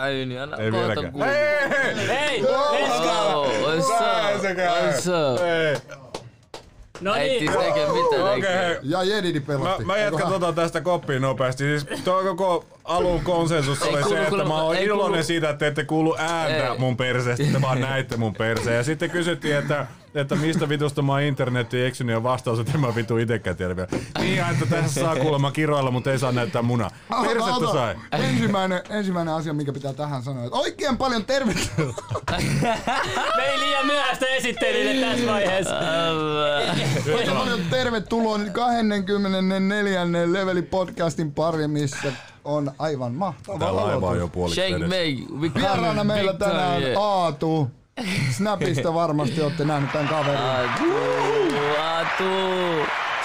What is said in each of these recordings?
Ai niin, anna Ei kohta vieläkään. kuulua. Hei, hei, Hei, let's go! what's up? What's up? Hei. No Äiti niin, tekee mitä Okei, hei. Ja Jedidi Mä, pelasti. mä jatkan tota tästä koppiin nopeasti. Siis tuo koko alun konsensus oli kuulu se, että mä oon iloinen kuulu- siitä, että te ette kuulu ääntä Ei. mun perseestä, te vaan näitte mun perseen. Ja sitten kysyttiin, että, että mistä vitusta mä oon internetiin eksynyt ja vastaus, että en mä vitu itekään tiedä vielä. Niin, että tässä saa kuulemma kiroilla, mutta ei saa näyttää munaa. Ota, Persettä sai. Ensimmäinen, ensimmäinen asia, mikä pitää tähän sanoa, että oikein paljon tervetuloa. me ei liian myöhäistä esittelylle tässä vaiheessa. Oikein paljon tervetuloa nyt 24. leveli podcastin pari, missä on aivan mahtava Tää laiva on jo aloitus. puoliksi Shake we Vieraana meillä tänään yeah. Aatu. Snapista varmasti olette nähneet tämän kaverin. Atu, Atu.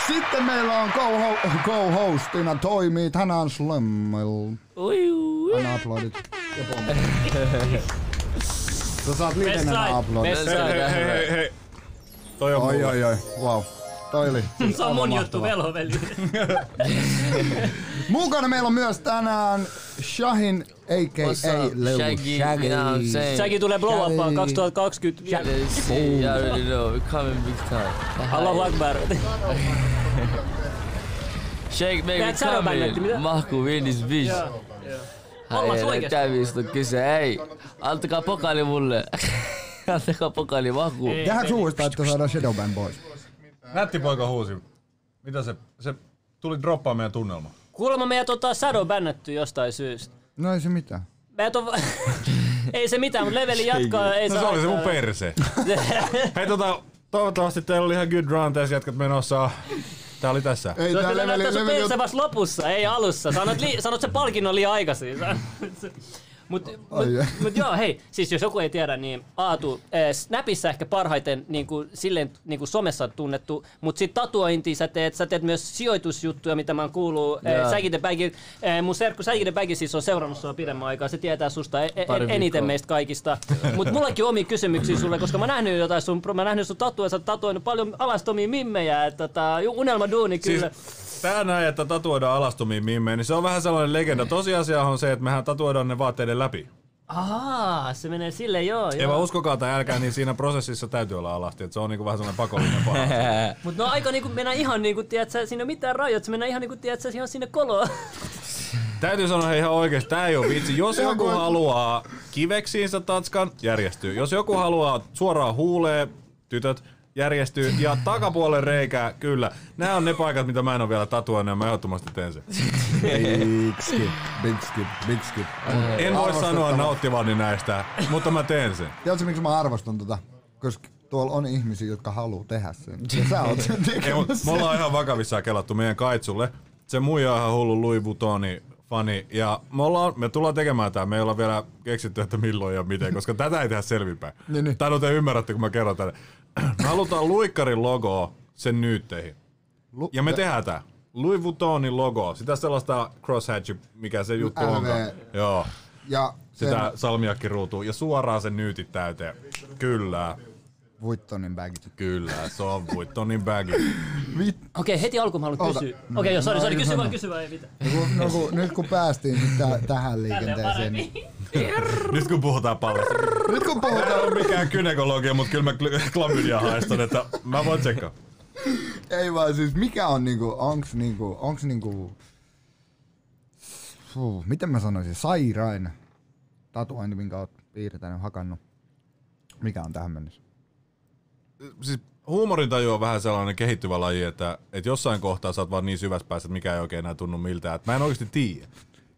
Sitten meillä on co- co-hostina toimii tänään Slemmel. Ja pommi. Sä saat livenä best Hei, hei, hei, hei, hei. Toi on Oi, mulle. oi, oi. Wow. Toi oli. Se on mun juttu, velhoveli. Mukana meillä on myös tänään Shahin, a.k.a. Lil Shaggy, you know what I'm saying? Sekin tulee blow upaan Shaggy. 2020. Let's see, you already know, we're coming big time. Allahu Akbar. Shake mitä? coming. Mahku Winnis bitch. Joo, joo. Ollaan Ai, oikeesti. tää viisto kyse. Hei, antakaa pokali mulle. antakaa pokali Mahku. Ei. Tehdäänkö uudestaan, että saadaan Shadowban pois? Nätti poika huusi. Mitä se, se tuli droppaa meidän tunnelma. Kuulemma meidät on taas shadow bännätty jostain syystä. No ei se mitään. Meidät on... ei se mitään, mutta leveli jatkaa. Ei No se oli se mun perse. Hei tota, toivottavasti teillä oli ihan good run tässä jätkät menossa. Tää oli tässä. Ei Se leveli, näyttää sun leveli, perse vasta lopussa, ei alussa. Sanot, li, sanot sen palkinnon liian aikaisin. Mut, mut, mut joo, hei, siis jos joku ei tiedä, niin Aatu, äh, Snapissa ehkä parhaiten niin kuin, silleen niin kuin somessa tunnettu, mutta sit tatuointi sä teet, sä teet myös sijoitusjuttuja, mitä mä oon kuullut. Jaa. Äh, Säkin the Baggy, äh, mun serkku Säkin the Baggy siis on seurannut sua pidemmän aikaa, se tietää susta e- e- eniten meistä kaikista. Mutta mullakin on omia kysymyksiä sulle, koska mä nähnyt jotain sun, mä nähnyt sun tatuja, sä oot tatuoinut paljon alastomia mimmejä, että tota, unelma duuni Siis kyllä. Tää näin, että tatuoidaan alastumiin mimmeen, niin se on vähän sellainen legenda. Tosiasia on se, että mehän tatuoidaan ne vaatteiden läpi. Ahaa, se menee silleen, joo, Ei vaan joo. uskokaa tai älkää, niin siinä prosessissa täytyy olla alasti. Että se on niinku vähän sellainen pakollinen paha. Mutta no aika niinku mennä ihan niinku, tiedätkö, siinä ole mitään rajoita, se mennään ihan niinku, tiedätkö, ihan sinne koloon. Täytyy sanoa hei ihan oikeesti, tää ei oo vitsi. Jos joku haluaa kiveksiinsä tatskan, järjestyy. Jos joku haluaa suoraan huuleen, tytöt, järjestyy. Ja takapuolen reikää, kyllä. Nämä on ne paikat, mitä mä en oo vielä tatuoinut ja mä ehdottomasti teen sen. Big skip, big skip, big skip. En voi sanoa nauttivani näistä, mutta mä teen sen. Tiedätkö miksi mä arvostan tota? Koska tuolla on ihmisiä, jotka haluaa tehdä sen. Ja sä oot sen tekemässä. me ollaan ihan vakavissaan kelattu meidän kaitsulle. Se muija on ihan hullu Louis Vuittoni fani. Ja me, ollaan, me tullaan tekemään tää. Me ei olla vielä keksitty, että milloin ja miten, koska tätä ei tehdä selvinpäin. Niin, niin. Tai no te ymmärrätte, kun mä kerron tänne. Me halutaan Luikkarin logoa sen nyytteihin. Lu- Ja me tehdään tää. Louis Vuittonin logo. Sitä sellaista crosshatch, mikä se juttu LV. onkaan. Joo. Ja sen Sitä salmiakkiruutuun ja suoraan sen nyytit täyteen. Kyllä, Vuittonin bagit. kyllä, se on Vuittonin bagi. Vit... Okei, heti alkuun mä haluan kysyä. Okei, joo, sori, No, sori, kysy vaan, kysy vaan, ei mitään. No, kun, no, kun, nyt kun päästiin nyt tähän liikenteeseen, niin Nyt kun puhutaan pallosta. nyt kun Mä en puhutaan, ole mikään kynekologia, mutta kyllä mä kl- klamydia haistan, että mä voin tsekkaa. ei vaan siis mikä on niinku, onks niinku, onks niinku, Fuh, miten mä sanoisin, sairain tatuointi, minkä oot piirtänyt, hakannut. Mikä on tähän mennessä? Siis huumorintaju on vähän sellainen kehittyvä laji, että, että jossain kohtaa sä oot vaan niin syvässä päässä, että mikä ei oikein enää tunnu miltään. Että mä en oikeasti tiedä.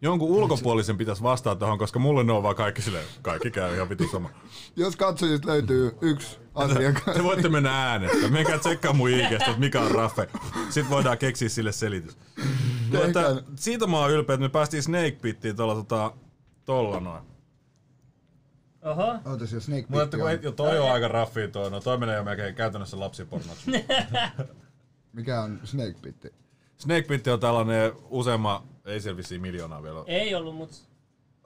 Jonkun ulkopuolisen pitäisi vastata tuohon, koska mulle ne on vaan kaikki silleen, kaikki käy ihan vitu sama. Jos katsojista löytyy yksi asiakas, Te voitte mennä äänestä. Menkää tsekkaa mun IGstä, että mikä on raffe. Sitten voidaan keksiä sille selitys. Mutta siitä mä oon ylpeä, että me päästiin Snake Pittiin tuolla tota, tolla noin. Oho. Ootas jo Snake Mutta Pit kun ei, on. jo toi on aika raffi toi, no toi menee jo melkein käytännössä lapsipornoksi. Mikä on Snake Pit? Snake Pit on tällainen useamman, ei siellä vissiin miljoonaa vielä. Ei ollut, mut...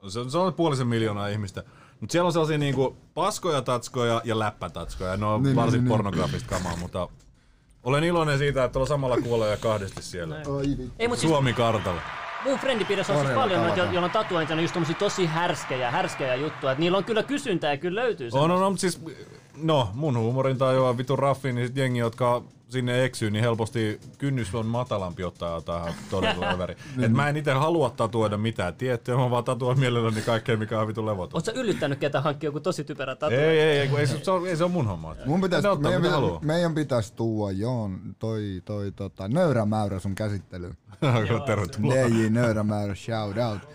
Se on, se on puolisen miljoonaa ihmistä. Mutta siellä on sellaisia niinku paskoja tatskoja ja läppätatskoja. Ne on Niin, varsin niin, niin. pornografista kamaa, mutta olen iloinen siitä, että tuolla samalla kuolee ja kahdesti siellä. Ei, mut siis, Suomi kartalla. mun friendipiirissä on siis paljon noita, joilla on tatuointina just tommosia tosi härskejä, härskejä juttuja. Että niillä on kyllä kysyntää ja kyllä löytyy On, on, on, siis, no, mun huumorin tajua vitun raffi, niin sit jengi, jotka sinne eksyy, niin helposti kynnys on matalampi ottaa jotain todella överi. Et mä en itse halua tatuoida mitään tiettyä, mä vaan tatuoin mielelläni kaikkea, mikä on vitun levoton. Sä yllyttänyt ketään hankkia joku tosi typerä tatu? Ei, ei, ei, ei, se, se, on, ei se on mun homma. Mun pitäis, ottaa, meidän, mitä pitäis, haluaa. meidän pitäisi tuua Joon toi, toi tota, nöyrämäyrä sun käsittelyyn. Tervetuloa. DJ nöyrämäyrä, shout out.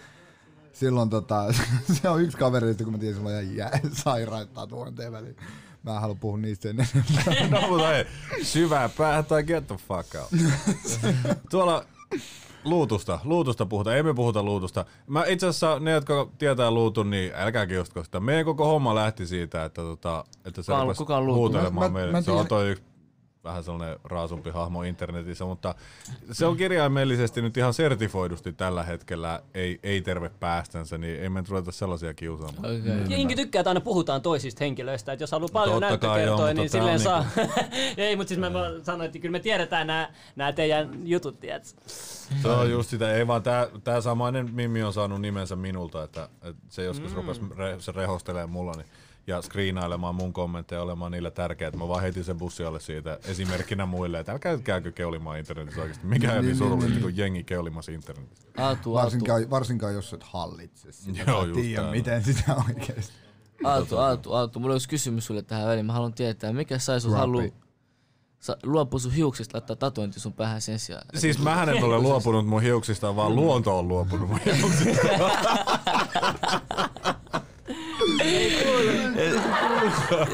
Silloin tota, se on yksi kaverista, kun mä tiedän, sulla on ihan jää, sairaat tatuointeja väliin. Mä en halua puhua niistä sen enempää. No mutta ei, syvää päähän tai get the fuck out. Tuolla luutusta, luutusta puhutaan, emme puhuta luutusta. Mä itse asiassa, ne jotka tietää luutun, niin älkää kiustako sitä. Meidän koko homma lähti siitä, että, tota, että se on- rupesi huutelemaan Mä- mä- meille. mä se on toi yksi vähän sellainen raasumpi hahmo internetissä, mutta se on kirjaimellisesti nyt ihan sertifoidusti tällä hetkellä ei, ei terve päästänsä, niin ei me nyt ruveta sellaisia kiusaamaan. Okay. Ja Inki tykkää, että aina puhutaan toisista henkilöistä, että jos haluaa paljon Totta kai joo, näyttökertoja, niin silleen saa. Ei, mutta siis mä sanoin, että kyllä me tiedetään nämä, nämä teidän jutut, tiedätkö? Se on just sitä, ei vaan tää, tää samainen Mimmi on saanut nimensä minulta, että, että se joskus mm. rupesi re, se rehostelemaan mulla niin, ja screenailemaan mun kommentteja olemaan niillä tärkeä, että mä vaan heitin sen bussialle siitä esimerkkinä muille, että älkää käykö keulimaan internetissä oikeasti. Mikä ei niin surullista kuin jengi keulimassa internetissä. Aatu, Aatu, Varsinkaan, varsinkaan jos et hallitse sitä. Joo, tai just tiedä, miten sitä oikeesti. Aatu, Aatu, Aatu, mulla olisi kysymys sulle tähän väliin. Mä haluan tietää, mikä sai Rapi. halu sa, luopua sun hiuksista, laittaa tatuointi sun päähän sen sijaan. Siis mä en ole luopunut mun hiuksista, vaan luonto on luopunut mun hiuksista.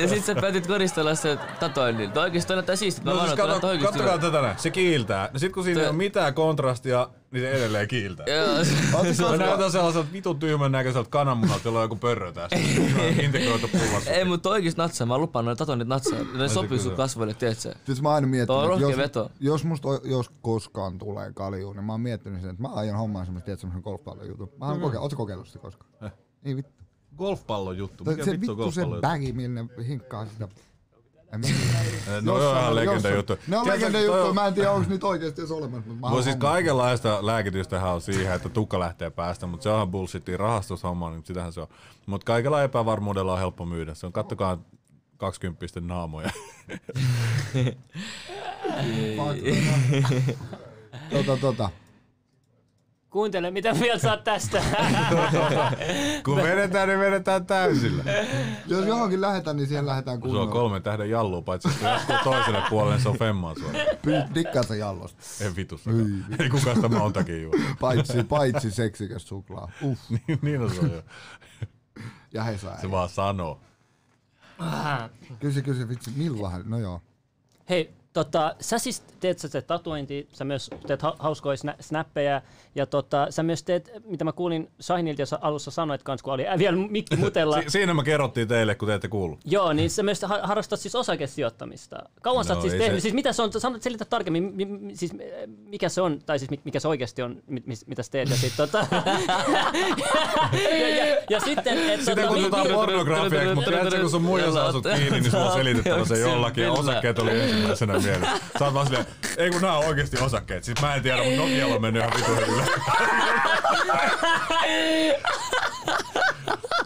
Ja sit sä päätit koristella se tatuoinnin. Toi oikeesti näyttää siistiä. No siis kato, kattokaa tätä näin. Se kiiltää. No sit kun siinä ei ole mitään kontrastia, niin se edelleen kiiltää. Joo, se- Mä näytän sellaiselta vitun tyhmän näköiseltä kananmunalta, jolla on joku pörrö tässä. Integroitu pullassa. Ei, mutta oikeesti natsaa. Mä lupaan noin tatuoinnit natsaa. Ne sopii sun se- kasvoille, tiedätkö? Siis mä aina rohkea jos, veto. jos musta jos koskaan tulee kalju, niin mä oon miettinyt sen, että mä aion hommaan semmoista, tiedät, semmoisen golfpallon jutun. Mä oon kokeilla, ootko kokeillut sitä koskaan? Ei vittu. Golfpallon juttu. Tai Mikä se vittu vittu se bagi, millä hinkkaa sitä. No joo, ihan legenda juttu. Ne on legenda juttu, mä en tiedä onko niitä oikeesti edes olemassa. Mutta siis kaikenlaista lääkitystähän on siihen, että tukka lähtee päästä, mutta se onhan bullshittia rahastushomma, niin sitähän se on. Mutta kaikella epävarmuudella on helppo myydä. Se on, kattokaa 20 naamoja. Tota, tota. Kuuntele, mitä mieltä oot tästä. Kun vedetään, niin vedetään täysillä. Jos johonkin lähetään, niin siihen lähetään Se on kunnolla. kolmen tähden jallu, paitsi että jatkuu toiselle puolelle, se on femmaa suoraan. Py- Dikkaat sä jallosta. En vitussakaan. Ei kukaan sitä montakin juo. Paitsi, paitsi seksikäs suklaa. Uff. Niin- niin on se on jo. Ja he saa. Se vaan sanoo. Kysy, kysy, vitsi, milloin? No joo. Hei, tota, sä siis teet sä teet tatuointi, sä myös teet ha- hauskoja sna- snappeja, ja tota, sä myös teet, mitä mä kuulin Shahinilta, jos sä alussa sanoit kans, kun oli äh, vielä mikki mutella. Si- siinä me kerrottiin teille, kun te ette kuullut. Joo, niin sä myös ha- harrastat siis osakesijoittamista. Kauan sä oot No, siis tehnyt, se- siis mitä se on, sano, selitä tarkemmin, mi, mi, siis eh, mikä se on, tai siis mi- mikä se oikeasti on, mi, mis, mitä sä teet, ja sit tota... ja, ja, ja, sitten, et, Sitä tota, mi- kutsutaan mi- pornografiaksi, mutta tiedätkö, kun sun muijassa asut kiinni, niin sulla on selitettävä se jollakin ja osakkeet oli ensimmäisenä mielessä. Sä oot vaan silleen, ei kun nää on oikeesti osakkeet. Siis mä en tiedä, mutta Nokialla on mennyt ihan vitu hyvin.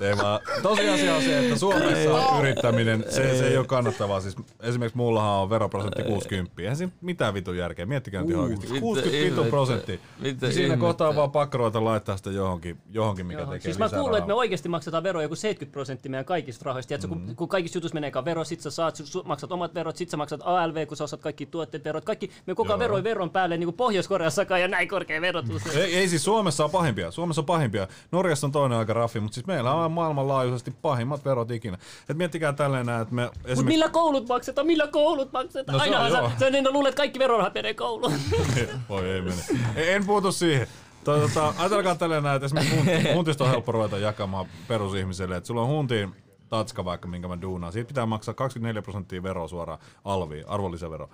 Ei vaan. Tosiasia on se, että Suomessa yrittäminen, se, se ei ole kannattavaa. Siis esimerkiksi mullahan on veroprosentti 60. Eihän siinä mitään vitun järkeä. Miettikää nyt ihan oikeesti. Mitä 60 vitun ihmettä? prosenttia. Mitä Siinä ihmettä? kohtaa vaan pakko ruveta laittaa sitä johonkin, johonkin mikä Joo, tekee siis mä kuulin, että me oikeasti maksetaan veroja joku 70 prosenttia meidän kaikista rahoista. Tiedätkö, Mm. kun, kun kaikissa jutuissa menee vero, sit sä saat, su, maksat omat verot, sit sä maksat ALV, kun sä osat kaikki tuotteet verot. Kaikki, me koko ajan veroi veron päälle, niin kuin Pohjois-Koreassakaan ja näin korkea verotus. Ei, ei siis Suomessa on pahimpia. Suomessa on pahimpia. Norjassa on toinen aika raffi, mutta siis meillä on maailmanlaajuisesti pahimmat verot ikinä. Et miettikää tälleen näin, että me Mut esimerkiksi... millä koulut maksetaan? Millä koulut maksetaan? No se on Aina joo. sä, sä niin luulet, että kaikki verorahat menee kouluun. Voi ei mene. Ei, en puutu siihen. Toi, Tota, ajatelkaa tälleen näin, että esimerkiksi hunt- huntista on helppo ruveta jakamaan perusihmiselle. Että sulla on huntiin tatska vaikka, minkä mä duunaan. Siitä pitää maksaa 24 prosenttia veroa suoraan alviin, arvonlisävero.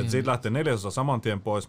Et siitä lähtee neljäsosa saman tien pois.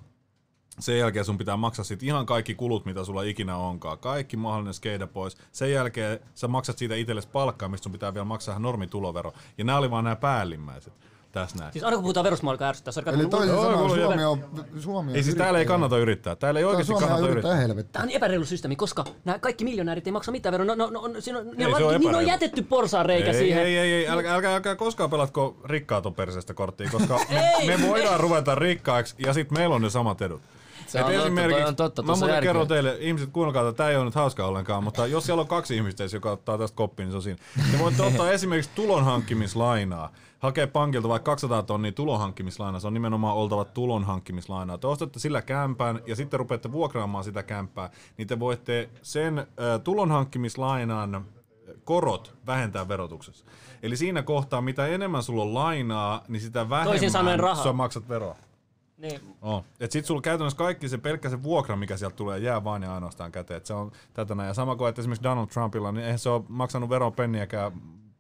Sen jälkeen sun pitää maksaa sit ihan kaikki kulut, mitä sulla ikinä onkaan. Kaikki mahdollinen skeida pois. Sen jälkeen sä maksat siitä itsellesi palkkaa, mistä sun pitää vielä maksaa ihan normitulovero. Ja nämä oli vaan nämä päällimmäiset. Tässä näin. Siis aina kun puhutaan verusmaa alkaa ärsyttää. Sori, Eli toisin sanoen Suomi on, Suomi on Ei siis täällä ei kannata yrittää. Täällä ei oikeasti on kannata yrittää yrittää. Tämä on epäreilu systeemi, koska nämä kaikki miljonäärit ei maksa mitään veroa. No, no, no, siinä on, Ei, ne on, on niin on epäreilu. jätetty porsaan reikä Ei, siihen. ei, ei, ei, älkää, älkää, älkää koskaan pelatko rikkaat on perseestä korttia, koska Ei. me voidaan ruveta rikkaiksi ja sitten meillä on ne samat edut. Se Et on totta, toi on totta, mä muuten järkeä. kerron teille, ihmiset kuunnelkaa, että tämä ei ole nyt hauska ollenkaan, mutta jos siellä on kaksi ihmistä, joka ottaa tästä koppiin, niin se on siinä. Te voitte ottaa esimerkiksi tulonhankkimislainaa, hakea pankilta vaikka 200 tonnia tulonhankkimislainaa, se on nimenomaan oltava tulonhankkimislainaa. Te ostatte sillä kämpän ja sitten rupeatte vuokraamaan sitä kämppää, niin te voitte sen äh, tulonhankkimislainan korot vähentää verotuksessa. Eli siinä kohtaa, mitä enemmän sulla on lainaa, niin sitä Toisin sanoen vähemmän sä maksat veroa. Niin. Oh. Et sit sulla käytännössä kaikki se pelkkä se vuokra, mikä sieltä tulee, jää vain ja ainoastaan käteen. Et se on tätä näin. Ja sama kuin että esimerkiksi Donald Trumpilla, niin eihän se ole maksanut veron penniäkään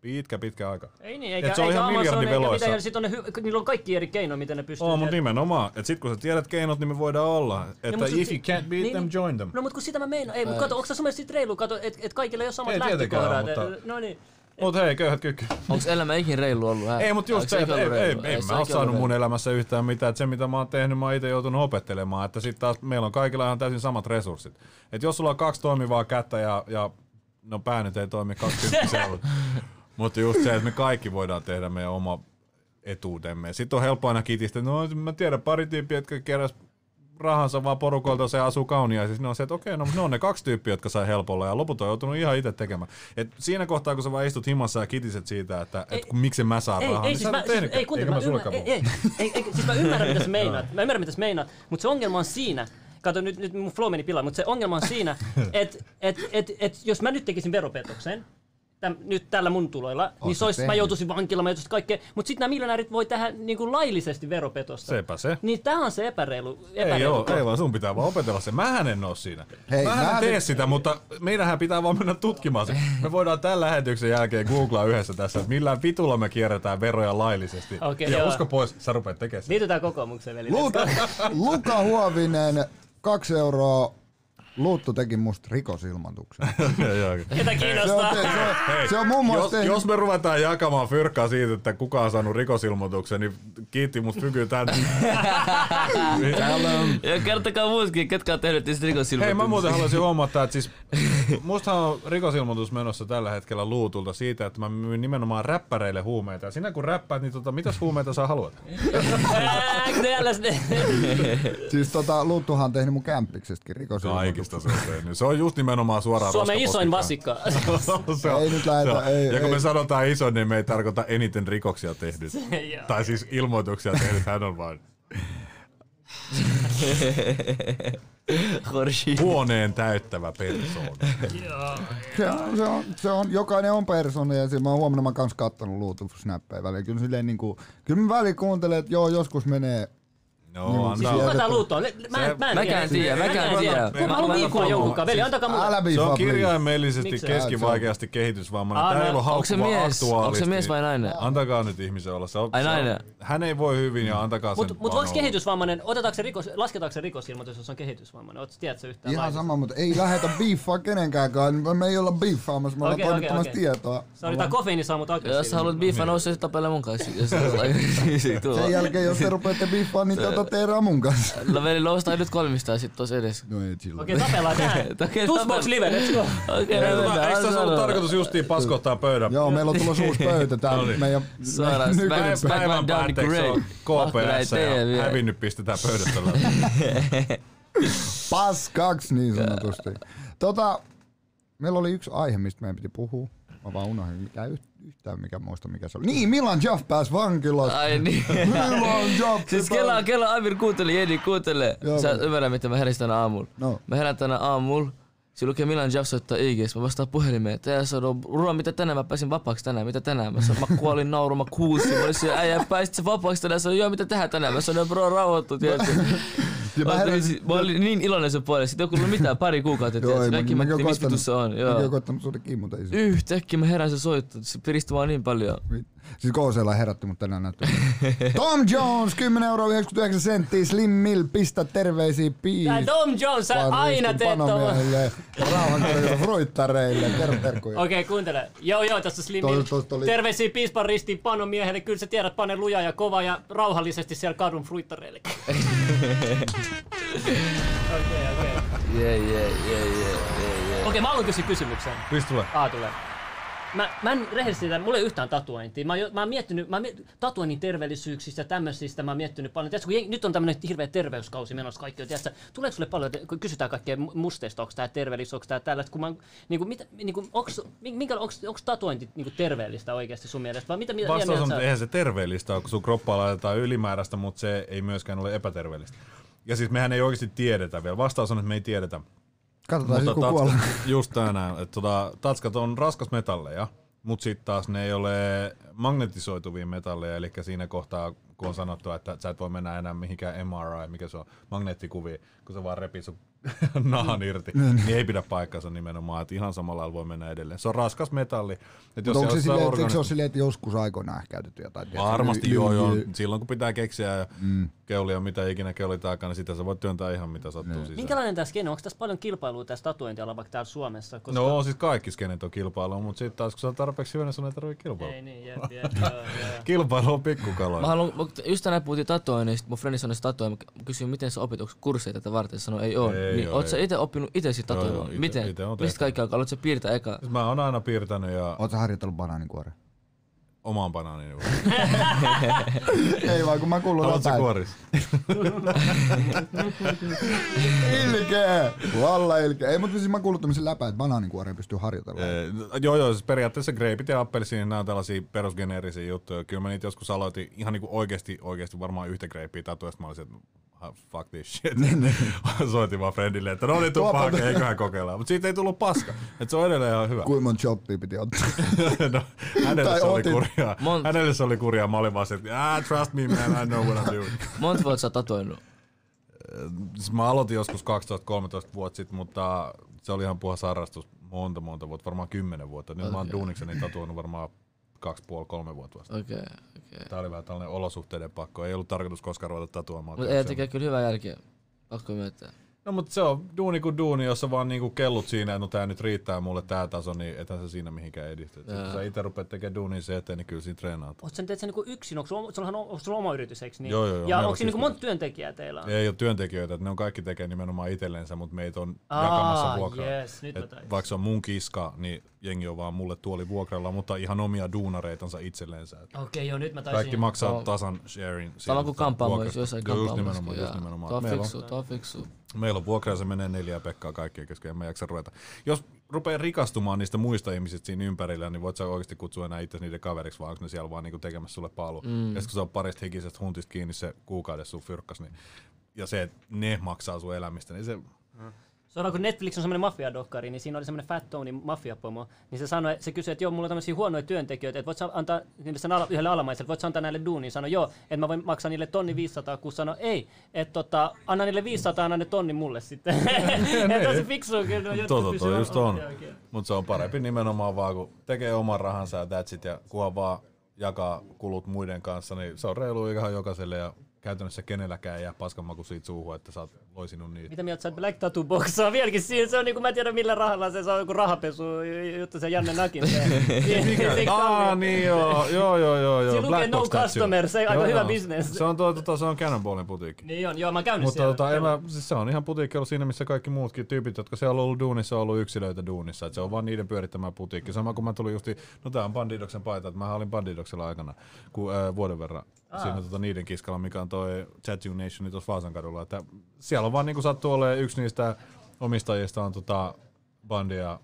pitkä, pitkä aika. Ei niin, eikä, Et se on eikä ihan Amazon, miljardin eikä veloissa. mitään, ja sit on ne, hy- niillä on kaikki eri keinoja, miten ne pystyy. Oo, mutta nimenomaan. Et sit kun sä tiedät keinot, niin me voidaan olla. Että mut if you can't beat niin, them, niin. join them. No mutta kun sitä mä meinaan. Ei, mutta kato, onko se sun mielestä sit reilu, kato, että et kaikilla ei ole samat Ei lähtökohdat. No niin. Mut hei, köyhät kyky. Onks elämä ikin reilu ollut? Hä? Ei, mutta just se, että ei, ei, ei, mä oo ikin saanut mun elämässä yhtään mitään. Että se, mitä mä oon tehnyt, mä oon itse joutunut opettelemaan. Että sit taas meillä on kaikilla ihan täysin samat resurssit. Että jos sulla on kaksi toimivaa kättä ja, ja no pää nyt ei toimi 20 mutta just se, että me kaikki voidaan tehdä meidän oma etuutemme. Sitten on helppo aina kitistä, no mä tiedän pari tyyppiä, jotka keräs rahansa vaan porukolta se asuu kauniaisissa. Ne on se, että okei, no ne on ne kaksi tyyppiä, jotka sai helpolla ja loput on joutunut ihan itse tekemään. Et siinä kohtaa, kun sä vaan istut himassa ja kitiset siitä, että et, kun, miksi mä saan Ei, rahaa, ei, niin siis sä mä, et siis, ei, Eikä mä, ymmärrän, ei, ei, ei, ei, siis mä ymmärrän, mitä sä meinaat. Mä ymmärrän, mitä sä meinaat. Mutta se ongelma on siinä, kato nyt, nyt mun flow meni pilaan, mutta se ongelma on siinä, että et, et, et, jos mä nyt tekisin veropetoksen, täm, nyt tällä mun tuloilla, niin se olisi, mä joutuisin vankilaan, mä joutuisin kaikkea, mutta sitten nämä miljonäärit voi tehdä niin kuin laillisesti veropetosta. Sepä se. Niin tää on se epäreilu. Ei, epäreilu oo, ei vaan sun pitää vaan opetella se. Mähän en oo siinä. Hei, Mähän mä en tee sitä, mutta meidänhän pitää vaan mennä tutkimaan se. Me voidaan tämän lähetyksen jälkeen googlaa yhdessä tässä, että millään vitulla me kierretään veroja laillisesti. Okei, ja joo. usko pois, sä rupeat tekemään sitä. Liitytään kokoomukseen, veli. Luka, Luka Huovinen, kaksi euroa. Luuttu teki musta rikosilmoituksen. Ketä Se kiinnostaa? on, se, on, se on muun Jos, tehnyt... jos me ruvetaan jakamaan fyrkkaa siitä, että kuka on saanut rikosilmoituksen, niin kiitti musta fyky tän. Ja kertokaa muutkin, ketkä on tehnyt niistä rikosilmoituksia. Hei, mä muuten haluaisin huomauttaa, että siis mustahan on rikosilmoitus menossa tällä hetkellä luutulta siitä, että mä myyn nimenomaan räppäreille huumeita. Ja sinä kun räppäät, niin tota, mitäs huumeita sä haluat? Siis tota, Luuttuhan on tehnyt mun kämppiksestäkin rikosilmoituksen. Kaikista se on tehnyt. Se on just nimenomaan suoraan Suomen isoin vasikka. se on, Ei nyt lähetä, se on. ei, ja kun ei. me sanotaan iso, niin me ei tarkoita eniten rikoksia tehnyt. Joo. tai siis ilmoituksia tehnyt, hän on vain huoneen täyttävä persoona. Se on, se on, se on, jokainen on persona ja mä oon huomenna mä oon kans kattonut Luutun snappeja väliin. Kyllä silleen niinku, kyllä mä väliin kuuntelen, että joo, joskus menee. No, Siis antaa. Kuka tää on? Mä en, mä en Mäkään tiedä, mäkään tiedä. Kun mä Mä- haluan mä- viikkua mä- jonkunkaan. Veli, antakaa mulle. Älä Se on kirjaimellisesti Miksi? keskivaikeasti kehitysvammainen. Tää ei no, ole onko se haukkuva mies? aktuaalisti. Onko se mies vai nainen? Antakaa nyt ihmisen olla. Se on, Ai se on- nainen. Hän ei voi hyvin ja antakaa sen Mutta mut vaan voiko olla. kehitysvammainen, otetaanko se rikos, lasketaanko se rikosilmoitus, jos on kehitysvammainen? Oot, tiedätkö sä yhtään? Ihan sama, mutta ei lähetä biiffaa kenenkään kanssa. Me ei olla biiffaamassa, me ollaan Okei, okei, toimittamassa okei. tietoa. Sori, tää kofeiini saa mut Jos sä haluat biifa, nouse sitten tapella mun kanssa. Jos Sen jälkeen, jos te rupeatte biiffaa, niin te erää mun kanssa. No veli, noustaan nyt kolmistaan sit tossa edes. No ei chilla. Okei, tapellaan Tussbox tapellaan. live, let's go. Okei, no tämä- mennään. Eikö tässä ollut tarkoitus justiin paskottaa pöydän? Joo, meillä on tulossa uusi pöytä täällä. No niin. Meidän, Suoraan Päivän päätteeksi on. KPS ja hävinnyt pistetään pöydästä läpi. paskaksi niin sanotusti. Tota, meillä oli yksi aihe, mistä meidän piti puhua. Mä vaan unohdin, mikä yht- yhtään mikä muista mikä se oli. Niin, Milan Jaff pääsi vankilasta. Ai niin. Milan Jaff. Siis kello, kello Amir kuuntele, Jedi kuuntele. Joo, Sä mä- ymmärrä, mitä mä heräsin tänä aamulla. No. Mä herään tänä aamulla. Siinä lukee Milan Jaff soittaa IGS. Mä vastaan puhelimeen. Tää sanoo, Rua, mitä tänään? Mä pääsin vapaaksi tänään. Mitä tänään? Mä sanoin, mä kuolin nauru, mä kuusin. Mä olin siellä, äijä, pääsit sä vapaaksi tänään? Sanoin, joo, mitä tehdään tänään? Mä sanoin, bro, rauhoittu, tiedätkö? Ja mä heräsin- mä olin niin iloinen sen puolesta. Sitten ei ollut mitään pari kuukautta, Joo, tiedätkö? ei, Kaikki mä- tiedän, missä vitussa on. Mäkin oon Joo. koittanut sulle kiinni, mutta ei se. Yhtäkkiä mä herään se soittaa. Se piristi vaan niin paljon. Siis KClla herätti mut tänään näyttää. Tom Jones, 10 euroa 99 senttiä, Slim Mill, pistä terveisiä piis. Tää Tom Jones, sä aina teet tuolla. Panomiehille, rauhankorjata fruittareille, terve terkkuja. Okei, kuuntele. Joo, joo, tässä Slim Mill. oli- Terveisiä piispan ristiin panomiehelle. Kyllä sä tiedät, pane lujaa ja kova ja rauhallisesti siellä kadun fruittareille. Okei, okei. Jee, jee, jee, jee, jee. Okei, mä haluan kysyä kysymyksen. Pistä tulee. A tulee. Mä, mä en rehellisesti, mulla ei ole yhtään tatuointia. Mä, oon mä oon miettinyt, mä miet- tatuoinnin terveellisyyksistä ja tämmöisistä mä oon miettinyt paljon. Tiedätkö, kun jengi- nyt on tämmönen hirveä terveyskausi menossa kaikki. on, Tiedätkö, tuleeko sulle paljon, kun kysytään kaikkea mu- musteista, onko tää terveellis, onko tää tällaista, kun mä, oon- niinku, mitä, niinku, onks, minkä, onks, onks tatuointi niinku terveellistä oikeasti sun mielestä? Vai mitä, mitä Vastaus on, että eihän se terveellistä ole, kun sun kroppaa laitetaan ylimääräistä, mutta se ei myöskään ole epäterveellistä. Ja siis mehän ei oikeasti tiedetä vielä. Vastaus on, että me ei tiedetä. Katsotaan siis kun tatskat- kuolee. just tänään, että tota, tatskat on raskasmetalleja, mutta sitten taas ne ei ole magnetisoituvia metalleja, eli siinä kohtaa, kun on sanottu, että sä et voi mennä enää mihinkään MRI, mikä se on, magneettikuvi, kun se vaan repii sun nahan irti, niin ei pidä paikkansa nimenomaan, että ihan samalla lailla voi mennä edelleen. Se on raskas metalli. Että Mutta onko se, silleen, eikö se organi- ole silleen, että joskus aikoinaan ehkä käytetty jotain? Varmasti joo, joo. Silloin kun pitää keksiä ja mm. keulia mitä ikinä keulitaakaan, niin sitä sä voit työntää ihan mitä sattuu sisään. Minkälainen tämä skene? Onko tässä paljon kilpailua tässä tatuointialalla vaikka täällä Suomessa? Koska... No siis kaikki skenet on kilpailu, mutta sitten taas kun sä oot tarpeeksi hyvä, niin sun ei tarvitse kilpailla. Ei niin, jep, jep, joo, joo. Kilpailu on Mä pikkukaloja. haluan, mä- just tänään puhuttiin tatuoinnista, mun frendi sanoi tatuoin, mä kysyin, miten sä opit, onko kursseja tätä varten, sanoi ei oo. Ei Niin, oo, oot sä ei. itse oppinut itse sit tatuoimaan? ite- Miten? ite Mistä kaikki alkaa? Sä piirtää eka? Siis Mä oon aina piirtänyt ja Oot sä harjoitellut banaaninkuoren? omaan banaanini. Ei vaan, kun mä kuulun Haluatko läpäin. kuoris? Ilkeä! Valla ilkeä. Ei, mutta siis mä kuullut tämmöisen läpä, että banaaninkuoreen pystyy harjoitella. Ee, joo, joo, siis periaatteessa greipit ja appelsiinit, nämä on tällaisia perusgeneerisiä juttuja. Kyllä mä niitä joskus aloitin ihan niinku oikeesti, oikeesti varmaan yhtä greippiä tatuista. Mä olisin, että "Ah, fuck this shit. Soitin vaan friendille, että no niin, tuu Tuopa- pahake, eiköhän kokeilla. Mutta siitä ei tullut paska. Että se on edelleen ihan hyvä. Kuinka monta shoppia piti ottaa? no, hänelle Tai se oli kurjaa. Mont- Hänelle se oli kurjaa. Mä olin vaan se, että ah, trust me man, I know what I'm doing. Monta vuotta sä oot tatuoinut? Siis mä aloitin joskus 12-13 vuotta sitten, mutta se oli ihan puhas harrastus monta monta vuotta, varmaan 10 vuotta. Nyt mä oon duunikseni tatuoinut varmaan kaksi puoli, kolme vuotta vasta. Okei, okei. Tää oli vähän tällainen olosuhteiden pakko. Ei ollut tarkoitus koskaan ruveta tatuoimaan. Mutta ei tekee kyllä hyvää jälkeä. Pakko myöntää. No mutta se on duuni kuin duuni, jos sä vaan niinku kellut siinä, että no tää nyt riittää mulle tää taso, niin ethän sä siinä mihinkään edisty. Et sit Jaa. Kun sä itse rupeat tekemään duunia se eteen, niin kyllä siinä treenaat. Oot sä sen niinku yksin? Onko sulla, sullahan on, onko sulla oma yritys, eikö niin? Joo, joo, joo, Ja onko siinä niinku siis monta työntekijää teillä on? Ei ole työntekijöitä, että ne on kaikki tekee nimenomaan itsellensä, mutta meitä on Aa, jakamassa vuokraa. yes, nyt mä Et tajusin. vaikka se on mun kiska, niin jengi on vaan mulle tuoli vuokralla, mutta ihan omia duunareitansa itsellensä. Okei, joo, nyt mä taisin. Kaikki maksaa Joo. tasan sharing. Sama kuin kampaamoissa, jossain Joo, Just kampaamoissa. nimenomaan, just nimenomaan. Tuo on, fiksu, tuo on fiksu. Meillä on vuokra ja se menee neljä pekkaa kaikkien kesken, en mä jaksa ruveta. Jos rupeaa rikastumaan niistä muista ihmisistä siinä ympärillä, niin voit sä oikeasti kutsua enää itse niiden kaveriksi, vaan onko ne siellä vaan niinku tekemässä sulle palu. Mm. Ja sit kun se on parista hikisestä huntista kiinni se kuukaudessa sun fyrkkas, niin ja se, että ne maksaa sun elämistä, niin se Se on kun Netflix on semmoinen mafiadokkari, niin siinä oli semmoinen Fat Tony mafiapomo, niin se sanoi, se kysyi, että joo, mulla on tämmöisiä huonoja työntekijöitä, että voit antaa niille sen ala, yhdelle alamaiselle, voit antaa näille duunia, sanoi joo, että mä voin maksaa niille tonni 500, kun sanoi ei, että tota, anna niille 500, anna ne tonni mulle sitten. että tosi fiksu kyllä. Toto toi just on. Mutta se on parempi nimenomaan vaan, kun tekee oman rahansa ja that's it, ja kunhan vaan jakaa kulut muiden kanssa, niin se on reilu ihan jokaiselle ja käytännössä kenelläkään ei jää paskanmaku siitä suuhun, että sä oot loisinut niitä. Mitä mieltä sä Black Tattoo Boxaa vieläkin siinä? Se on niinku, mä en tiedä millä rahalla se, se on joku rahapesu juttu se Janne Nakin. Se, se, Aa, niin joo, joo, joo, joo. joo. Siinä lukee Black no customer, se on aika hyvä business. Se on, tuo, tota, se on Cannonballin putiikki. Niin on, joo, mä oon käynyt Mutta siellä. tota, mä, siis se on ihan putiikki ollut siinä, missä kaikki muutkin tyypit, jotka siellä on ollut duunissa, on ollut yksilöitä duunissa. Et se on vaan niiden pyörittämä putiikki. Sama kuin mä tulin justi, no tää on Bandidoksen paita, että mä olin Bandidoksella aikana ku, äh, vuoden verran. Siinä tota, niiden kiskalla, mikä on toi Tattoo Nation tuossa Vaasan kadulla. Että siellä on vaan niinku sattuu olemaan yksi niistä omistajista on tota bandia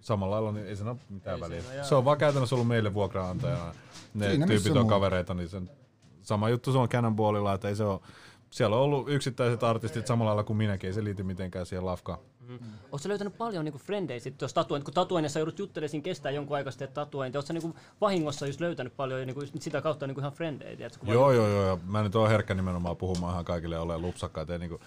samalla lailla, niin ei siinä ole mitään väliä. Se on vaan käytännössä ollut meille vuokraantajana. Ne Siinä tyypit on muu. kavereita, niin sen sama juttu se on Cannonballilla, että ei se ole siellä on ollut yksittäiset artistit samalla lailla kuin minäkin, ei se liity mitenkään siihen lafkaan. Oletko sä löytänyt paljon niinku frendejä sit, jos tatuointi, kun tatuoinnissa joudut juttelemaan, kestää jonkun aikaa sitten tatuointi. Oletko niinku vahingossa just löytänyt paljon niinku just sitä kautta niinku ihan frendejä? Tiedätkö, Joo, joo, joo. ja Mä nyt oon herkkä nimenomaan puhumaan ihan kaikille ja ole lupsakka. Et ei niinku,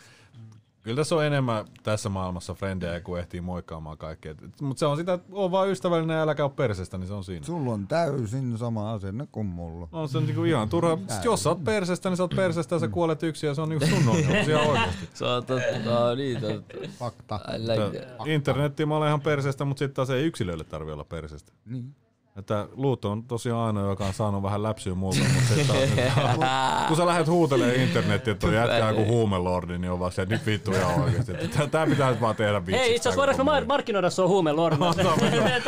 Kyllä tässä on enemmän tässä maailmassa frendejä, kun ehtii moikkaamaan kaikkea. Mutta se on sitä, että on vaan ystävällinen ja äläkä ole persestä, niin se on siinä. Sulla on täysin sama asenne kuin mulla. On se niinku ihan turha. Jos sä oot persestä, niin sä oot persestä ja sä kuolet yksin ja se on niinku sun ongelma. Ihan oikeesti. Se on totta, ah, niin totta. Fakta. Like. Internetti mä olen ihan perseestä, mutta sitten taas ei yksilöille tarvi olla persestä. Niin. Että Luut on tosiaan ainoa, joka on saanut vähän läpsyä multa, mutta se taas, kun sä lähdet huutelemaan internettiin, että on jätkää kuin huumelordi, niin on vaan se, että nyt vittu ihan oikeesti. Että Tää pitää nyt vaan tehdä vitsi. Hei, itse asiassa voidaanko me mar- markkinoida sua huumelordina? Antaa mennä.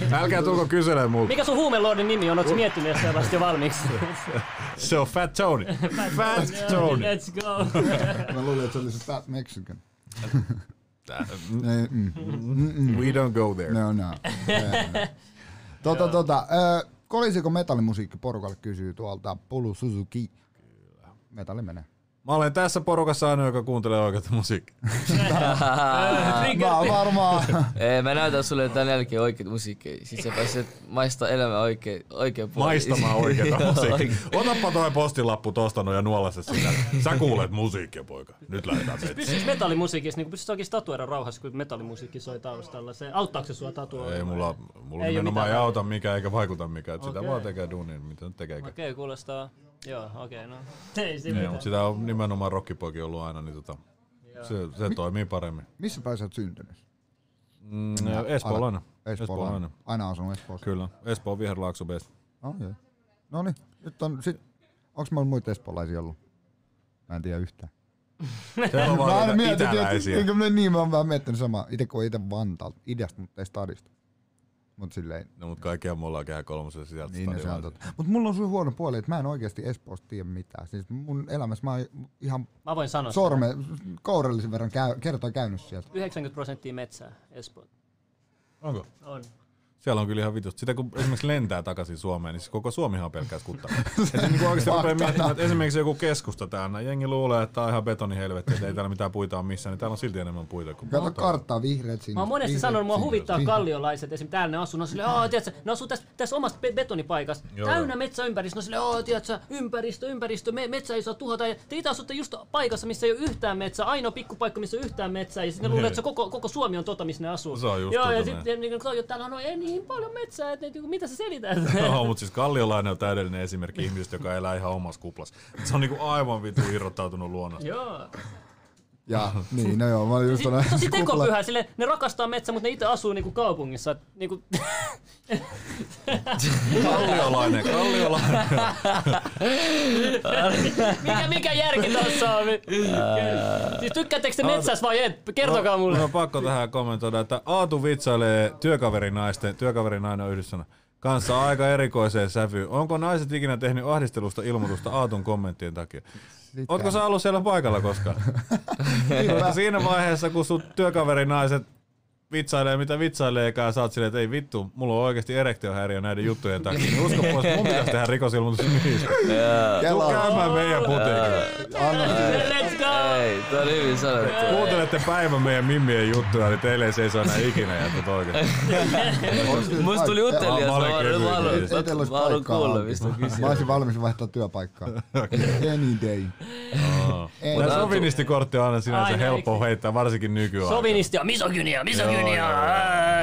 Mennä. Älkää tulko kyselemään multa. Mikä sun huumelordin nimi on? Ootko miettinyt sellaista jo valmiiksi? Se on Fat Tony. Fat Tony. Let's go. Mä luulin, että se oli se Fat Mexican. Mm. We don't go there. No, no. Tota, tota, kolisiko metallimusiikki porukalle kysyy tuolta Pulu Suzuki. Metalli menee. Mä olen tässä porukassa ainoa, joka kuuntelee oikeata musiikkia. Mä oon varmaan. Ei, mä näytän sulle tän jälkeen oikeet musiikkia. Siis sä pääset maistaa elämää oikein, oikein. Maistamaan oikeata Joo, musiikkia. oikein. Otappa toi postilappu tosta noin ja se sinä. Sä kuulet musiikkia, poika. Nyt lähdetään metsiin. Pystyis metallimusiikissa, niin pystyis oikein tatuoida rauhassa, kun metallimusiikki soi taustalla. Se, auttaako se sua tatuoida? Ei mulla, mulla Ei ei nimenomaan auta mikään eikä vaikuta mikään. Sitä vaan tekee duunin, mitä nyt tekee. Okei, okay, kuulostaa. Joo, okei, okay, no. Ei siinä Niin, mutta sitä on nimenomaan rockipoikin ollut aina, niin tota, se, se toimii paremmin. Missä päin sä oot syntynyt? Mm, Espoolainen. Espoolainen. Aina asunut Espoossa. Kyllä. Espoo Viherlaakso best. Oh, joo. No niin, nyt on sit, onks meillä muita espoolaisia ollut? Mä en tiedä yhtään. Siellä on Mä aina vaan niitä mietin, että itäläisiä. eikö me niin, mä oon vähän miettinyt samaa. Ite kun itse Vantaalta, ideasta, mutta ei stadista. Mut silleen, No mut kaikkia me ollaan kehä kolmosella sieltä niin se on totta. Mut mulla on sun huono puoli, että mä en oikeesti Espoosta tiedä mitään. Siis mun elämässä mä oon ihan Mä voin sanoa sorme, kourallisen verran käy, kertaa käynyt sieltä. sitä. 90 prosenttia metsää Espoo. Onko? On. Siellä on kyllä ihan vitusti. Sitä kun esimerkiksi lentää takaisin Suomeen, niin siis koko Suomihan on pelkkää skuttaa. Rupeaa miettimään, että esimerkiksi joku keskusta täällä, jengi luulee, että tää on ihan betonihelvetti, että ei täällä mitään puita ole missään, niin täällä on silti enemmän puita kuin Kato karttaa, vihreät sinne. Mä oon monesti vihreät sanonut, mua huvittaa sinne. kalliolaiset, esim. täällä ne asuu, ne on silleen, aah, tiedätkö, ne asuu tässä, tässä omassa be- betonipaikassa, Joo. täynnä metsäympäristö, ne on silleen, aah, tiedätkö, ympäristö, ympäristö, me, metsä ei saa tuhota, ja te itse asutte just paikassa, missä ei ole yhtään metsää, ainoa pikkupaikka, missä ei ole yhtään metsää, ja sitten ne luulee, että se koko, koko Suomi on tota, missä ne asuu. Se on just Joo, ja tota sitten niin, niin, täällä on ei niin paljon metsää, että niinku, mitä sä selität? Joo, mutta siis Kalliolainen on täydellinen esimerkki ihmisestä, joka elää ihan omassa kuplassa. Se on niinku aivan vitu irrottautunut luonnosta. Joo. Ja niin, no joo, mä olin just tuonne Tosi tekopyhä, sille ne rakastaa metsää, mutta ne itse asuu niinku kaupungissa. et Niinku, Kalliolainen, Kalliolainen. mikä, mikä järki tässä on? siis tykkäättekö te metsässä vai et? Kertokaa mulle. Mun on pakko tähän kommentoida, että Aatu vitsailee työkaverinaisten, työkaverinainen on yhdessä kanssa aika erikoiseen sävyyn. Onko naiset ikinä tehnyt ahdistelusta ilmoitusta Aatun kommenttien takia? Ootko sä ollut siellä paikalla koskaan? Koska siinä vaiheessa, kun sun työkaverinaiset vitsailee mitä vitsaileekaan, sä oot silleen, että ei vittu, mulla on oikeasti erektiohäiriö näiden juttujen takia. Niin usko pois, mun pitäisi tehdä rikosilmoitus niistä. Tuu käymään meidän putiikilla. Anna Let's go! Ei, tää oli hyvin sanottu. Kuuntelette päivän meidän mimmien juttuja, niin teille ei seisoo enää ikinä jätät oikeesti. Musta tuli utelias, Mä haluan- kuulla, mistä on kyse. Mä olisin valmis vaihtaa työpaikkaa. Any day. Tämä sovinistikortti on aina sinänsä Aina, helppo eikö? heittää, varsinkin nykyään. Sovinisti ja misogynia, misogynia.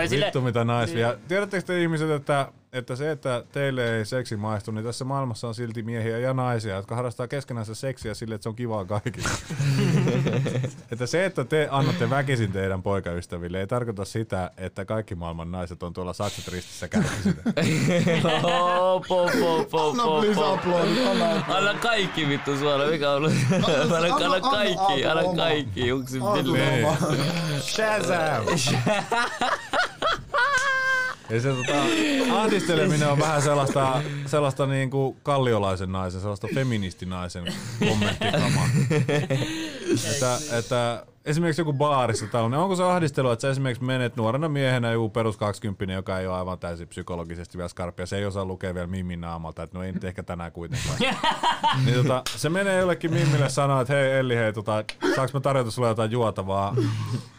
Sille, Vittu mitä naisvia. Tiedättekö te ihmiset, että, että se, että teille ei seksi maistu, niin tässä maailmassa on silti miehiä ja naisia, jotka harrastaa keskenänsä seksiä sille, että se on kivaa kaikille. että se, että te annatte väkisin teidän poikaystäville, ei tarkoita sitä, että kaikki maailman naiset on tuolla sakset ristissä käynyt sitä. Oh, po, po, po, Anna po, please po. aplodit, anna aplodit. Anna kaikki vittu suoraan, mikä on ollut? Anna, anna- anna anna kaikki, anna kaikki, Aalto pilleen. oma. Shazam! Ja se tota, ahdisteleminen on vähän sellaista, sellaista niinku kalliolaisen naisen, sellaista feministinaisen kommenttikamaa. että, että esimerkiksi joku baarissa tällainen, onko se ahdistelu, että sä esimerkiksi menet nuorena miehenä joku perus 20 joka ei ole aivan täysin psykologisesti vielä skarppia, se ei osaa lukea vielä Mimmin naamalta, että no ei nyt ehkä tänään kuitenkaan. niin tota, se menee jollekin Mimmille sanoa, että hei Elli, hei, tota, saanko mä tarjota sulle jotain juotavaa?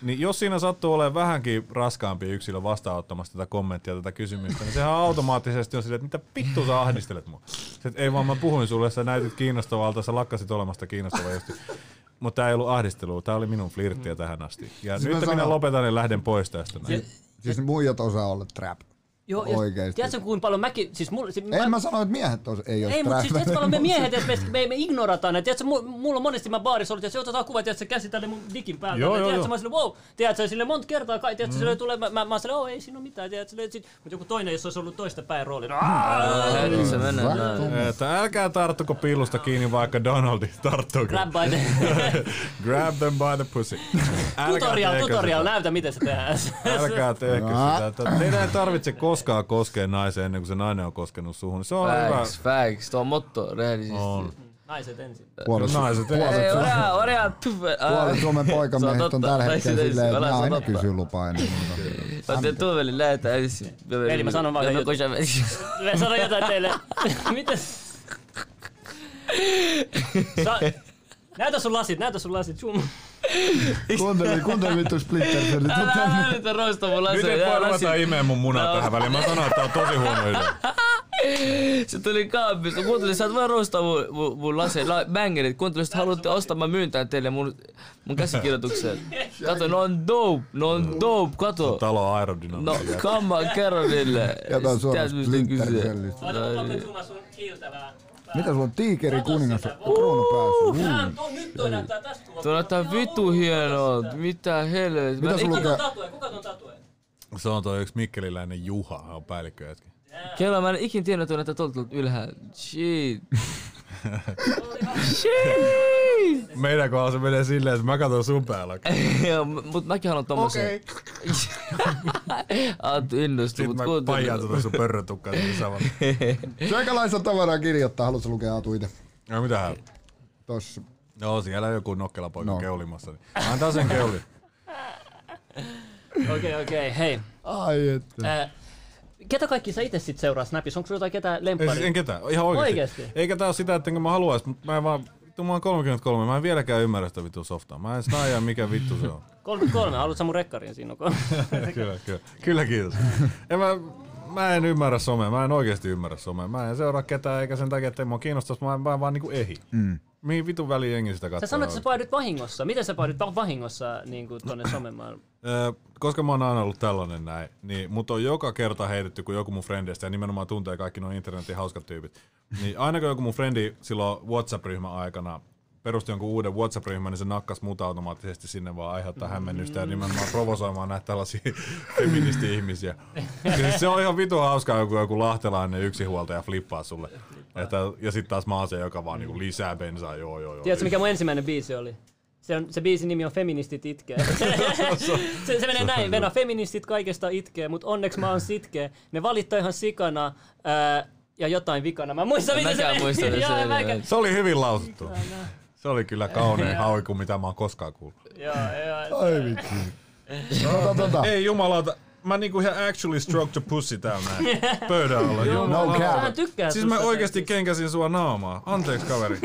Niin jos siinä sattuu olemaan vähänkin raskaampi yksilö vastaanottamassa tätä kommenttia, tätä kysymystä, niin sehän automaattisesti on silleen, että mitä vittu sä ahdistelet mua? Se, että ei vaan mä puhuin sulle, sä näytit kiinnostavalta, sä lakkasit olemasta kiinnostava just. Mutta tää ei ollut ahdistelua, tää oli minun flirttiä tähän asti. Ja Siis nyt minä sanon- lopetan ja lähden pois tästä. Näin. Siis muijat osaa olla trap. Joo, ja Oikeesti. Tiedätkö kuinka paljon mäkin, siis mulla, siis En mä sano, että miehet os, ei ole Ei, mutta siis tiedätkö, paljon me miehet, että me, me, me ignorataan ne. Tiedätkö, mu- mulla on monesti mä baarissa ollut, että se otetaan kuva, tiedätkö, käsi tälle mun dikin päältä. Joo, Ja joo, tiedätkö, joo. mä oon silleen, wow, tiedätkö, sille monta kertaa, kai, tiedätkö, sille tulee, mä, mä, mä oon silleen, oh, ei siinä ole mitään, tiedätkö, sit, mutta joku toinen, jos olisi ollut toista päin rooli, no, se menee. näin. Että älkää tarttuko piilusta kiinni, vaikka Donaldi tarttuu. grab by the... Grab them by the pussy. Tutorial, tutorial, näytä miten se tehdään. Älkää tehkö Ah. sitä. Että Teidän ei tarvitse koskaan koskea naiseen ennen kuin se nainen on koskenut suhun. Se on hyvä. Facts, facts. Tuo on motto, rehellisesti. On. Naiset ensin. Puolet, Naiset puolet, orea, orea, puolet Suomen poikamiehet on tällä hetkellä silleen, että sano aina kysyy lupaa ennen muuta. Mä teen tuoveli lähetä ensin. Eli mä sanon vaan Mä Mä sanon jotain teille. Mites? Sa- näytä sun lasit, näytä sun lasit. Zoom. Kuuntele, kuuntele vittu Splinter Älä tänne. yritä roistaa mun laseja. Miten voi ruveta imee mun munaa No. tähän väliin? Mä sanoin, että tää on tosi huono idea. Se tuli kaapista. Kuuntelin, sä et voi roistaa mun, mun, mun laseja. La, bangerit. Kuuntelin, että haluatte ostaa, mä myyn tän teille mun, mun käsikirjoituksen. Kato, ne on dope. Ne on dope. Kato. Talo No, aerodynamiikka. come on, kerro niille. On suoraan Splinter. Cellistä. Mä zoomaa sun kiiltävää. Mitä sulla on tiikeri Kato kuningas kruunu päässä? On- Nyt toi näyttää tästä kuvasta. Tuo näyttää vitu hienoa. Mitä helvetti. Mitä sulla ton tatue? Kuka ton tatue? Se on toi yksi mikkeliläinen Juha, hän on päällikkö jätki. Kello, mä en ikin tiennyt, että tuolta tuolta ylhäällä. Shit. Shit. Meidän kohdalla se menee silleen, että mä katson sun päällä. Joo, mut mäkin haluan tommosen. Aattu innostuu, Sitten mut mä kuuntele. paijaan tuota sun pörrötukkaan sinne samalla. Syökälaista tavaraa kirjoittaa, haluatko lukea Aatu itse? No mitähän? Tossa. Joo, siellä on joku nokkelapoika No. keulimassa. Niin. Antaa sen keuli. Okei, okei, hei. Ai että. Ää, Ketä kaikki sä itse sit seuraa Snapissa? Onko sulla jotain ketään Ei, lemppari? siis en ketään, ihan oikeesti. Oikeesti? Eikä tää oo sitä, että mä haluais, mutta mä en vaan, vittu mä oon 33, mä en vieläkään ymmärrä sitä vittu softaa. Mä en snaijaa mikä vittu se on. 33, haluatko sä mun rekkarin siinä? kyllä, kyllä. Kyllä kiitos. En mä, mä en ymmärrä somea, mä en oikeesti ymmärrä somea. Mä en seuraa ketään eikä sen takia, että ei mua kiinnostaisi, mä en vaan, vaan niinku ehi. Mm. Mihin vitun väliin jengi sitä katsoo? Sä sanoit, että sä päädyt vahingossa. Miten sä päädyt va- vahingossa niin kuin tonne somemaailmaan? Öö, koska mä oon aina ollut tällainen näin, niin mut on joka kerta heitetty, kun joku mun frendeistä, ja nimenomaan tuntee kaikki nuo internetin hauskat tyypit, niin aina kun joku mun frendi silloin WhatsApp-ryhmän aikana perusti jonkun uuden WhatsApp-ryhmän, niin se nakkas mut automaattisesti sinne vaan aiheuttaa hämmennystä ja nimenomaan provosoimaan näitä tällaisia feministi-ihmisiä. Siis se on ihan vitu hauskaa, joku, joku lahtelainen yksinhuoltaja flippaa sulle. Että, ja sitten taas mä oon se, joka vaan niinku lisää bensaa, joo joo joo. Tiedätkö mikä mun ensimmäinen biisi oli? Se, on, se biisin nimi on Feministit itkee. se, se menee näin, Venä, feministit kaikesta itkee, mutta onneksi mä oon sitkeä. Ne valittaa ihan sikana ää, ja jotain vikana. Mä muistan, miten se muistan, Joo, se oli- Se oli hyvin lausuttu. Se oli kyllä kaunein hauiku, mitä mä oon koskaan kuullut. Joo, joo. Ai vitsi. Tota, tota. Ei jumalauta, mä niinku ihan actually stroke the pussy täällä näin. Pöydän alla. No cap. Vähän tykkää Siis mä oikeesti kenkäsin sua naamaa. Anteeksi kaveri.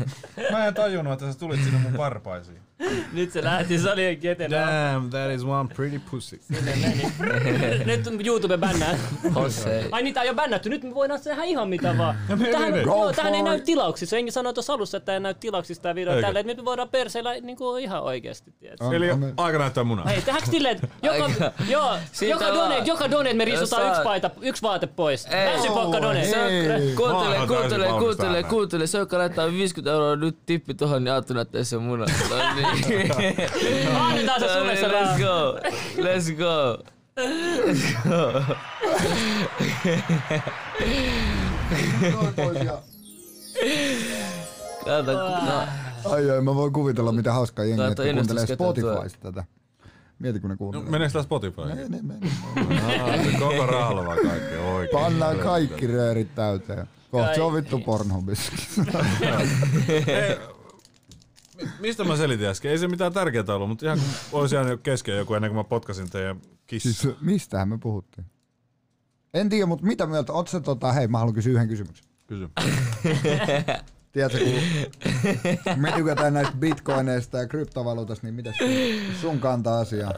Mä en tajunnut, että sä tulit sinne mun parpaisiin. Nyt se lähti salien etenä. Damn, that is one pretty pussy. Nyt YouTube bännää. Ai niitä on jo bännätty, nyt me voidaan tehdä ihan mitä vaan. Tähän, joo, Go tähän ei näy tilauksissa. Enkin sanoi tuossa alussa, että ei näy tilauksissa tämä video tälle. Nyt me voidaan perseillä niin kuin ihan oikeasti. Tiedätkö? On- Eli on aika näyttää munaa. Hei, tehdäänkö silleen, että joka, joo, joka, donate, joka donate me riisutaan yksi, paita, yksi vaate pois. Länsipokka donate. Se on-. Kuuntele, kuuntele, kuuntele, kuuntele. Se, joka laittaa 50 euroa nyt tippi tohon, niin Aattu näyttää sen munan. No niin. Annetaan se No sulle se let's go. Let's go. Let's go. Kato, no. Ai ai, mä voin kuvitella mitä hauskaa jengiä, että kuuntelee. Spotifysta tätä. Mieti kun ne No, kuuntelee. meneekö tää Spotify? Mene, mene. Koko rahalla vaan kaikki oikein. Pannaan kaikki röörit täyteen. Kohta se on vittu Pornhubissa. Mistä mä selitin äsken? Ei se mitään tärkeää ollut, mutta ihan kun olisi jäänyt kesken joku ennen kuin mä potkasin teidän kissa. siis mistähän me puhuttiin? En tiedä, mutta mitä mieltä? Oot se tota, hei mä haluan kysyä yhden kysymyksen. Kysy. Tiedätkö, kun me tykätään näistä bitcoineista ja kryptovaluutasta, niin mitä sun kantaa asiaa?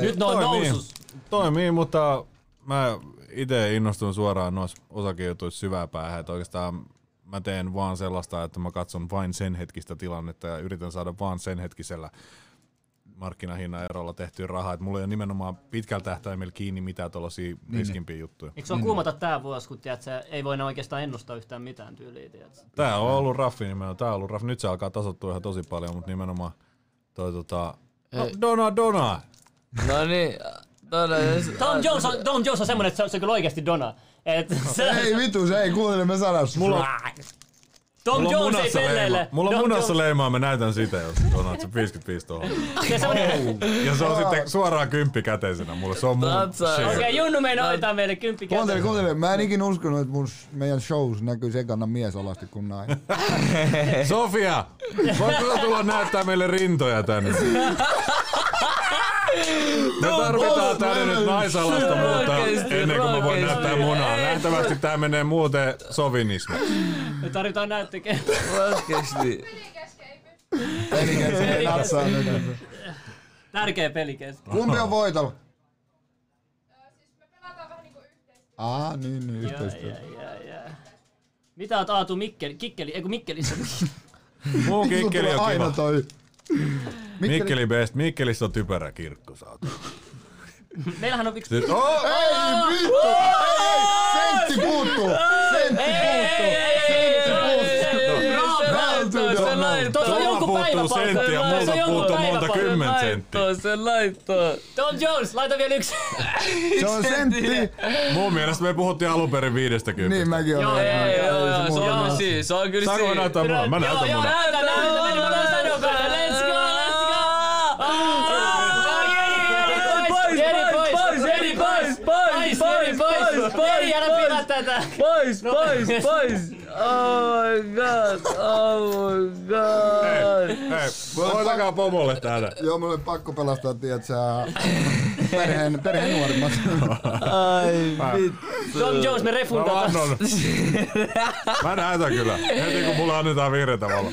Nyt ne on Toimii. nousus. Toimii, mutta mä itse innostun suoraan noissa osakejutuissa syvää päähän, että oikeastaan mä teen vaan sellaista, että mä katson vain sen hetkistä tilannetta ja yritän saada vaan sen hetkisellä markkinahinnan erolla tehtyä rahaa. Et mulla ei ole nimenomaan pitkällä tähtäimellä kiinni mitään tuollaisia niin, riskimpiä juttuja. Eikö se on kuumata tää vuosi, kun tiedät, se ei voi oikeastaan ennustaa yhtään mitään tyyliä, tiedät. Tää on ollut raffi nimenomaan. Tää on ollut raffi. Nyt se alkaa tasottua ihan tosi paljon, mutta nimenomaan toi tota... No. Dona Dona! No niin, Dona. Tom Jones on, Tom Jones on semmonen, että se on, se on kyllä oikeesti Dona. Et se, Ei vitu, se ei kuuntele me sanas. Mulla on, Tom mulla on Jones ei munassa pelleile. Mulla on Tom munassa Jones- leimaa, mä näytän sitä, jos Dona, se 55 tuohon. Ja se on sitten suoraan kymppi käteisenä mulle. Se on mun okei, okay, Junnu meinaa hoitaa meille kymppi Kuuntele, käteen. kuuntele. Mä en ikinä uskonut, että mun, meidän shows näkyy ekana mies alasti kuin nainen. Sofia, voitko tulla näyttää meille rintoja tänne? Me tarvitaan tänne nyt naisalasta muuta ennen kuin mä voin näyttää munaa. Nähtävästi tää menee muuten sovinismi. Me tarvitaan näyttöke. Oikeesti. Pelikäs ei natsaa nyt. Tärkeä peli kesken. Kumpi on voitolla? Siis me pelataan vähän niinku yhteistyötä. Aa, niin, niin, Ja, yhteistyö. ja, ja, ja. Mitä oot Aatu Mikkeli, Kikkeli, eiku Mikkelissä? Muu Sulla kikkeli on aina kiva. toi. Mikkeli best. Mikkelissä on typerä kirkko, saatu. Meillähän on yksi... Siis, oh! Ei vittu! Ei, ei! Sentti puuttuu! Sentti puuttuu! Se laittoi, Tuossa on jonkun puuttuu päiväpalkka. sentti ja on jonkun puuttuu päiväpalkka. kymmen senttiä. se laittoi. Tom Jones, laita vielä yksi. Se on sentti! Mun mielestä me puhuttiin alun perin viidestä Niin kymmenestä. mäkin Joo, olen. Joo, se joo, se on siinä, se on kyllä Saanko mä siinä. näyttää munaa? Mä näytän Joo, munaa. näytä, näytä. Pois, pois, tätä. Pois, pois, pois. Oh my god, oh my god. Hei, hoitakaa pomolle täällä. Joo, mulla oli pakko pelastaa, tiedät sä, perheen, perheen nuorimmat. Ai vittu. Tom Jones, me Mä refundataan. vannon. Mä näytän kyllä. Heti kun mulle annetaan vihreätä valoa.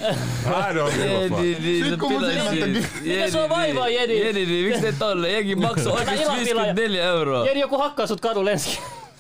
Näin on. Jedi, niin Sit se kun mun silmät Mitä sua vaivaa, Jedi? Jedi, niin miksi te tolle? Jengi maksoi oikeesti ilapilaaja. 54 euroa. Jedi, joku hakkaa sut kadulla ensin.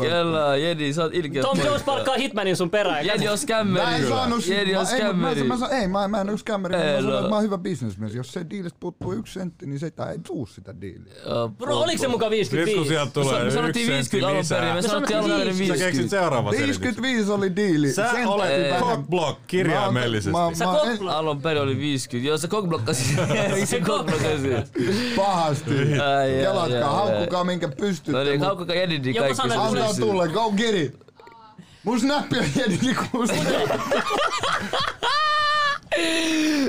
Kela, Jedi, sä oot ilkeä. Tom. Jones palkkaa Hitmanin sun perään. Jedi on skämmeri. Mä en saanut... Jedi on mä, ei, mä, mä, skämmeri. mä, ei, mä, mä en ole skämmeri, mä Ei, sanoin, että mä oon hyvä bisnesmies. Jos se diilistä puuttuu yksi sentti, niin se ei tuu sitä diiliä. Bro, oliko se mukaan Nyt kun 55? sieltä tulee Me sanottiin yksi 50 sentti alun perin, me sanottiin alun perin Sä Sä 50. keksit seuraavan selityksen. 55 oli diili. Sä olet cockblock kirjaimellisesti. Mä, Sä kokla- Alun perin oli 50. Joo, se kokblokkasi. se kokblokkasi. pahasti. Kelatkaa, ai. haukkukaa minkä pystytte. No niin, haukkukaa Jedi niin Joku kaikki. sanoi, sulle. tulle, go get it. Mun snappi on jedi kuusta.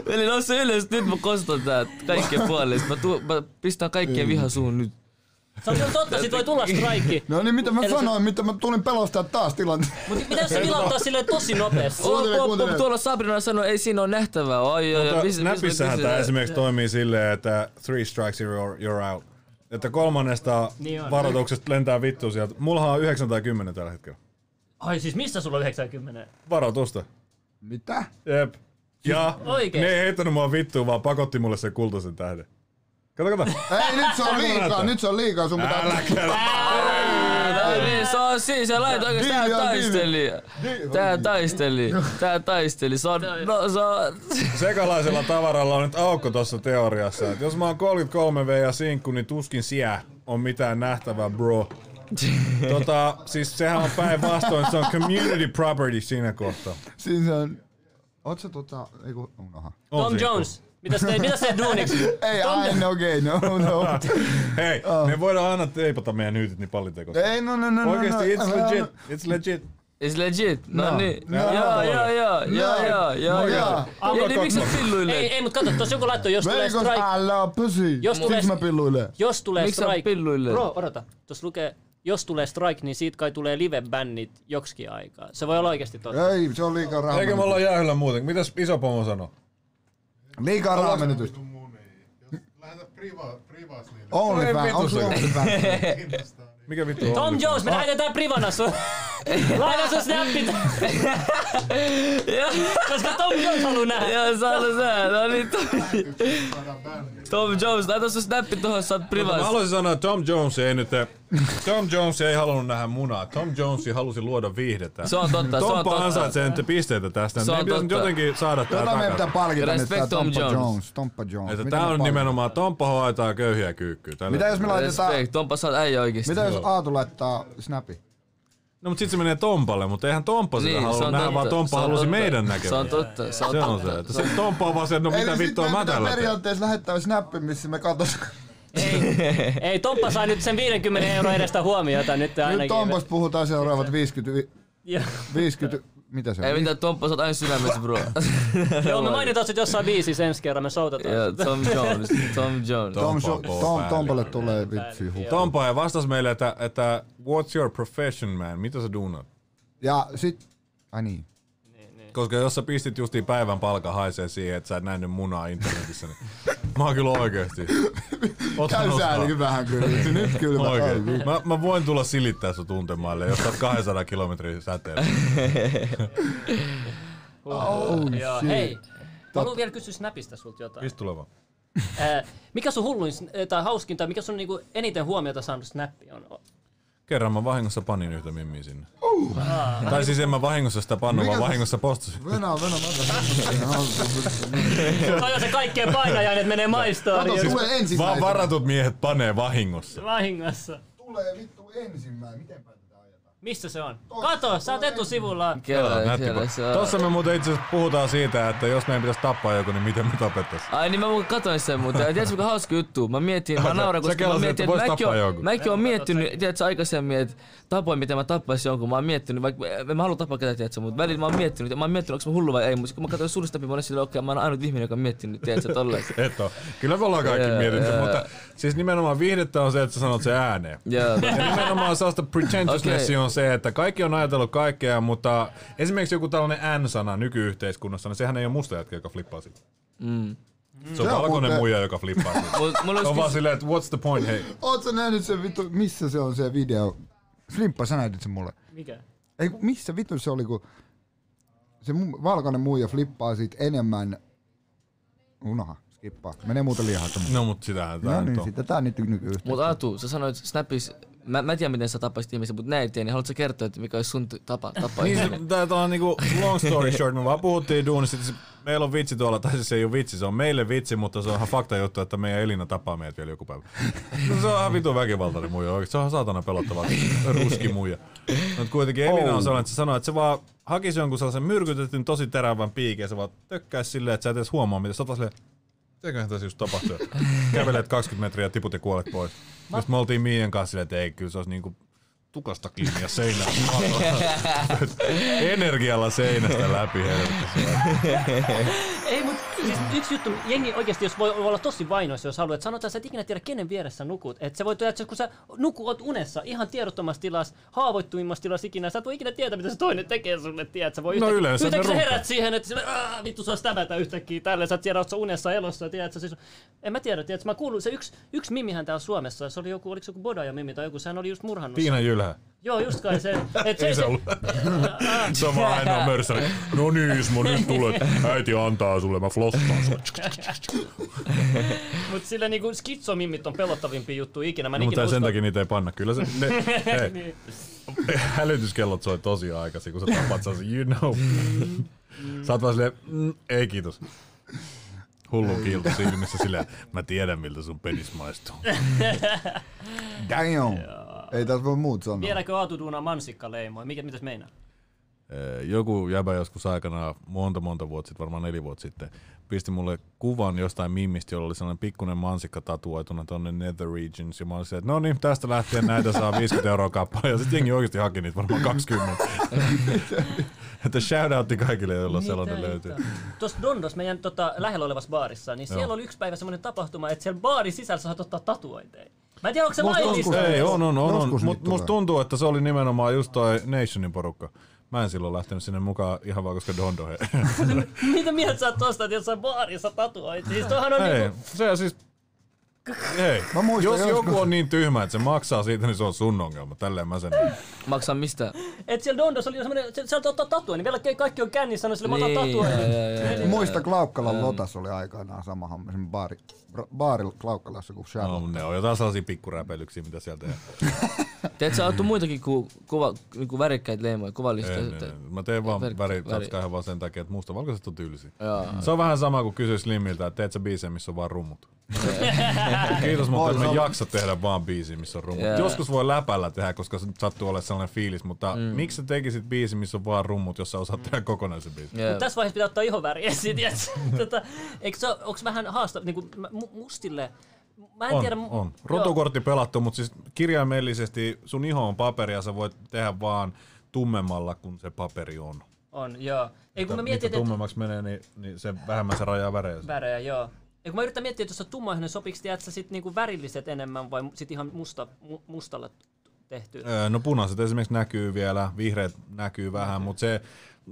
Eli nousse ylös, nyt mä kostan tää kaikkien puolesta. Mä, tuu, mä pistän kaikkien viha suun nyt. Se on kyllä totta, sit voi tulla strike. No niin, mitä mä Eli se- sanoin, mitä mä tulin pelastaa taas tilanteen. Mut mitä se vilauttaa silleen tosi nopeasti? Kuuntele, Oh, oh, kuuntele. oh, tuolla Sabrina sanoi, ei siinä ole nähtävää. Oi, oi, oi. Näpissähän tämä esimerkiksi toimii silleen, että three strikes you're, you're out. Että kolmannesta Niin on. varoituksesta lentää vittu sieltä. Mullahan on 9 tai 10 tällä hetkellä. Ai siis missä sulla on 90? Varoitusta. Mitä? Jep. Ja Oikein? ne ei heittänyt mua vittuun, vaan pakotti mulle sen kultaisen tähden. Kato, kato. Ei, nyt se on liikaa, nyt se on liikaa, sun pitää... Älä kerro. Niin, se on siis, se lait oikeesti, tää Diili on taisteli. Tää taisteli, tää taisteli. Se on, no se on... Sekalaisella tavaralla on nyt aukko tuossa teoriassa. Et jos mä oon 33V ja sinkku, niin tuskin siellä on mitään nähtävää, bro. Tota, siis sehän on päinvastoin, se on community property siinä kohtaa. Siis on... Oot sä tota... Ei kun... Unoha. On Tom. Jones, mitä sä teet, mitä sä teet duuniksi? Ei, I no okay, no, no. Hei, me voidaan aina teipata meidän nyytit niin pallitekosta. Ei, no, no, no, no. Oikeesti, no, it's no, legit, it's legit. It's legit. No, No. niin. No. Joo, joo, joo, joo, joo, joo, No, joo. joo. Eli miksi sä Ei, pilluilet? ei, mut kato, tossa joku laittoi, jos tulee strike, I love pussy. Jos tulee- mä pilluilen. jos tulee Miksi sä strike, pilluilet? bro, odota, tossa lukee, jos tulee strike, niin siitä kai tulee live-bännit joksikin aikaa. Se voi olla oikeesti totta. Ei, se on liikaa rahaa. Eikö me olla jäähyllä muuten? Mitäs iso pomo sanoo? Liikaa rahaa menetystä. Lähetä priva, privas niille. Only fan, onko only. Niin. Mikä vittu on? Tom Jones, me lähetetään privana sun. Laita sun snappit. Koska Tom Jones haluu nähdä. Joo, sä. No niin, Tom- Jones, laita sun snappi tuohon, sä oot Mä privas. haluaisin sanoa, että Tom Jones ei nyt Tom Jones ei halunnut nähdä munaa. Tom Jones halusi luoda viihdettä. Se on totta, se on Tompa totta. ansaitsee nyt pisteitä tästä. Se on Meidän pitäisi nyt totta. jotenkin saada tää Jota meidän pitää takaisin. palkita nyt Respect tää Tom Tompa Jones. Jones. Tomppa Jones. Että me on palkitaan? nimenomaan Tomppa hoitaa köyhiä kyykkyä. Tällä- Mitä jos me laitetaan... Respect, Tompa oot äijä oikeesti. Mitä jos Aatu laittaa snapi? No mut sit se menee Tompalle, mutta eihän Tomppa sitä Niin, se halua nähdä, totta. vaan Tomppa Se on halusi totta. meidän Se näkemään. on totta, se on Se on totta. se, että se Tomppa on vaan se, no mitä vittua mä tällä periaatteessa lähettää snappi, missä me katos. Ei, ei Tomppa sai nyt sen 50 euroa edestä huomiota nyt ainakin. Nyt Tomposta puhutaan seuraavat 50... vi- Joo. 50... Mitä se on? Ei mitään, Tomppa sä oot aina sydämessä, bro. Joo, me mainitaan sit jossain biisissä ensi kerran, me soutetaan. Joo, Tom Jones, Tom Jones. Tom, Tom, päällä. Tompalle tulee vitsi hu. Tompa ja vastas meille, että, että what's your profession man? Mitä sä duunat? Ja sit... Ai niin. Koska jos sä pistit justiin päivän palkan haisee siihen, että sä et nähnyt munaa internetissä, niin mä oon kyllä oikeesti. Käy säälikin vähän kyllä. Nyt kyllä mä... Mä, mä voin tulla silittää sun tuntemaille, jos sä oot 200 kilometrin säteellä. Oh, Joo, shit. hei. Mä haluan vielä kysyä Snapista sulta jotain. Pistä tuleva. Ää, mikä sun hulluin äh, tai hauskin tai mikä sun niinku eniten huomiota saanut snappi on? Kerran mä vahingossa panin yhtä mimmiä sinne. Tai siis en mä vahingossa sitä pannu, Mikä vaan vahingossa postasin. Venä, venä, venä. Toi on se kaikkein painajainen, että menee maistoon. Kato, niin tulee Vaan ensimmäisenä. varatut miehet panee vahingossa. Vahingossa. Tulee vittu ensimmäinen. Miten? Missä se on? Kato, sä oot etusivulla. Kela, Nätti kela, kun- se on. Tossa me muuten itse puhutaan siitä, että jos meidän pitäisi tappaa joku, niin miten me tapettais. Ai niin mä muuten katoin sen muuten. Ja tiedätkö mikä hauska juttu? Mä mietin, mä nauran, koska mä kelasit, mietin, että mäkin oon, mäkin oon miettinyt, tiedätkö aikaisemmin, että tapoin miten mä tappaisin jonkun. Mä oon miettinyt, vaikka en mä halua tappaa ketään, tiedätkö, mutta välillä mä oon miettinyt, ja mä oon miettinyt, onko mä hullu vai ei, mutta kun mä katsoin surusta läpi, mä olin silleen, okei, mä oon ainut ihminen, joka on miettinyt, tiedätkö, tolleen. Et oo. Kyllä me ollaan kaikki mietitty, mutta siis nimenomaan viihdettä on se, että sä sanot se ääneen. Joo, Ja nimenomaan sellaista pretentiousness Okei. on se, että kaikki on ajatellut kaikkea, mutta esimerkiksi joku tällainen N-sana nykyyhteiskunnassa, niin sehän ei ole musta jätkä, joka flippaa sitä. Mm. Se on Se valkoinen muuten- muija, joka flippaa sitä. Se on vaan silleen, että what's the point, hei. Oot sä nähnyt sen vittu, missä se on se video? Flimppa, sä näytit sen mulle. Mikä? Ei, missä vittu se oli, kun se mu- valkoinen muija flippaa siitä enemmän... Unoha, skippaa. Menee muuten liian hakemaan. No mut sitähän tää No nyt niin, on. sitten tää on nyt nykyyhteiskunta. Mut Atu, sä sanoit Snapis, mä, mä en tiedä miten sä tapaisit ihmisiä, mutta näin tiedä, niin haluatko kertoa, että mikä olisi sun tapa tappaa Niin, tää, on niinku long story short, me vaan puhuttiin duunista, että meillä on vitsi tuolla, tai siis se ei ole vitsi, se on meille vitsi, mutta se on ihan fakta juttu, että meidän Elina tapaa meidät vielä joku päivä. No, se on ihan vitu väkivaltainen muija oikeesti, se on saatana pelottava ruski muija. Mutta kuitenkin Elina on sellainen, että se sanoo, että se vaan hakisi jonkun sellaisen myrkytetyn tosi terävän piikin ja se vaan tökkäisi silleen, että sä et edes huomaa, mitä sä silleen, Mitäköhän tässä just tapahtuu? Kävelet 20 metriä ja tiput ja kuolet pois. Sitten me oltiin Miian kanssa silleen, että ei, kyllä se olisi niinku tukasta kiinni ja seinään. Energialla seinästä läpi helvetti. Ei, siis yksi juttu, jengi oikeasti, jos voi olla tosi vainoissa, jos haluat, sanotaan, että sä et ikinä tiedä, kenen vieressä nukut. Että se voi tehdä, että kun sä nukut unessa, ihan tiedottomassa tilassa, haavoittuvimmassa tilassa ikinä, sä et voi ikinä tietää, mitä se toinen tekee sulle, tiedät. Sä voi No yhtäkkiä- yleensä ne yhtäkkiä sä herät siihen, että sille, "Aa, vittu saa stävätä yhtäkkiä tälle, sä et tiedä, sä unessa elossa, tiedät, sä siis, en mä tiedä, tiedät, mä kuulun, se yksi, yksi mimihän täällä Suomessa, se oli joku, oliko se joku Bodaja mimi tai joku, sehän oli just murhannut. Tiina Jylhä. Joo, just kai se. Et se, Ei se ollut. Se on vaan ainoa mörssäri. No niin, Ismo, nyt tulet. Äiti antaa sulle, mä flossaan. Mut sillä niinku skitsomimmit on pelottavimpia juttuja ikinä. Mä No, mutta sen usko- takia niitä ei panna. Kyllä se, ne, hei, Niin. hälytyskellot soi tosi aikaisin, kun sä tapat sen, you know. Sä oot vaan silleen, mm, ei kiitos. Hullu kiilto silmissä silleen, mä tiedän miltä sun penis maistuu. Damn. Ei tässä voi muut sanoa. Vieläkö Aatu duunaa mansikkaleimoja? Mikä, mitäs meinaa? Joku jäbä joskus aikana, monta monta vuotta sitten, varmaan neljä vuotta sitten, pisti mulle kuvan jostain mimmistä, jolla oli sellainen pikkuinen mansikka tatuoituna tonne Nether Regions. Ja mä olin että no niin, tästä lähtien näitä saa 50 euroa kappale. Ja sitten jengi oikeasti haki niitä varmaan 20. että shoutoutti kaikille, joilla sellainen löytyy. Tuossa Dondos, meidän tota, lähellä olevassa baarissa, niin siellä Joo. oli yksi päivä semmoinen tapahtuma, että siellä baarin sisällä saat ottaa tatuointeja. Mä en tiedä, onko se Musta laillista. Ei, on, on, on. on. Joskus Mut, niitä musta tuntuu, että se oli nimenomaan just toi Nationin porukka. Mä en silloin lähtenyt sinne mukaan ihan vaan koska Dondo he. Mitä mieltä sä oot tosta, että jossain baarissa tatuoit? Siis toihan on Ei, niinku... se siis... Hei, Mä muistan jos joskus- joku on niin tyhmä, että se maksaa siitä, niin se on sun ongelma. Tälleen mä sen. Maksaa mistä? Et siellä Dondos oli semmoinen, se- sieltä ottaa tatuoin, niin vielä kaikki on kännissä, sanoi sille, mä otan Niin, joo. Muista Klaukkalan Lotas oli aikanaan sama homma, sen baari, baari Klaukkalassa kuin No, Shadow. ne on jotain sellaisia pikkuräpeilyksiä, mitä sieltä Tiedätkö, sä oottu muitakin ku, kuva, niinku värikkäitä leimoja, kuvallista. En, en, en. Mä teen vaan Väri- väri, väri. vaan sen takia, että mustavalkoiset on tylsiä. Joo. Se on vähän sama kuin kysyä Slimmiltä, että teet sä biisejä, missä on vaan rummut. Kiitos, mutta en mä jaksa tehdä vaan biisiä, missä on rummut. Jaa. Joskus voi läpällä tehdä, koska se sattuu olemaan sellainen fiilis, mutta mm. miksi sä tekisit biisi, missä on vaan rummut, jos sä osaat tehdä kokonaisen biisin? Yeah. Mut tässä vaiheessa pitää ottaa ihoväriä esiin, tiedätkö? tota, eikö se onks vähän haastava, niinku mu- mustille, mä en On, tiedä. on. Rotukortti pelattu, mutta siis kirjaimellisesti sun iho on paperia, sä voit tehdä vaan tummemmalla, kun se paperi on. On, joo. Ei kun mä Mitä mietin, että tummemmaksi menee, niin, niin se vähemmän se rajaa värejä. värejä, joo. Ja kun mä yritän miettiä, että jos on tummaihoinen, sopiks tiedätkö sit niinku värilliset enemmän vai sit ihan musta, mu, mustalle tehty? Öö, No punaiset esimerkiksi näkyy vielä, vihreät näkyy vähän, mutta se,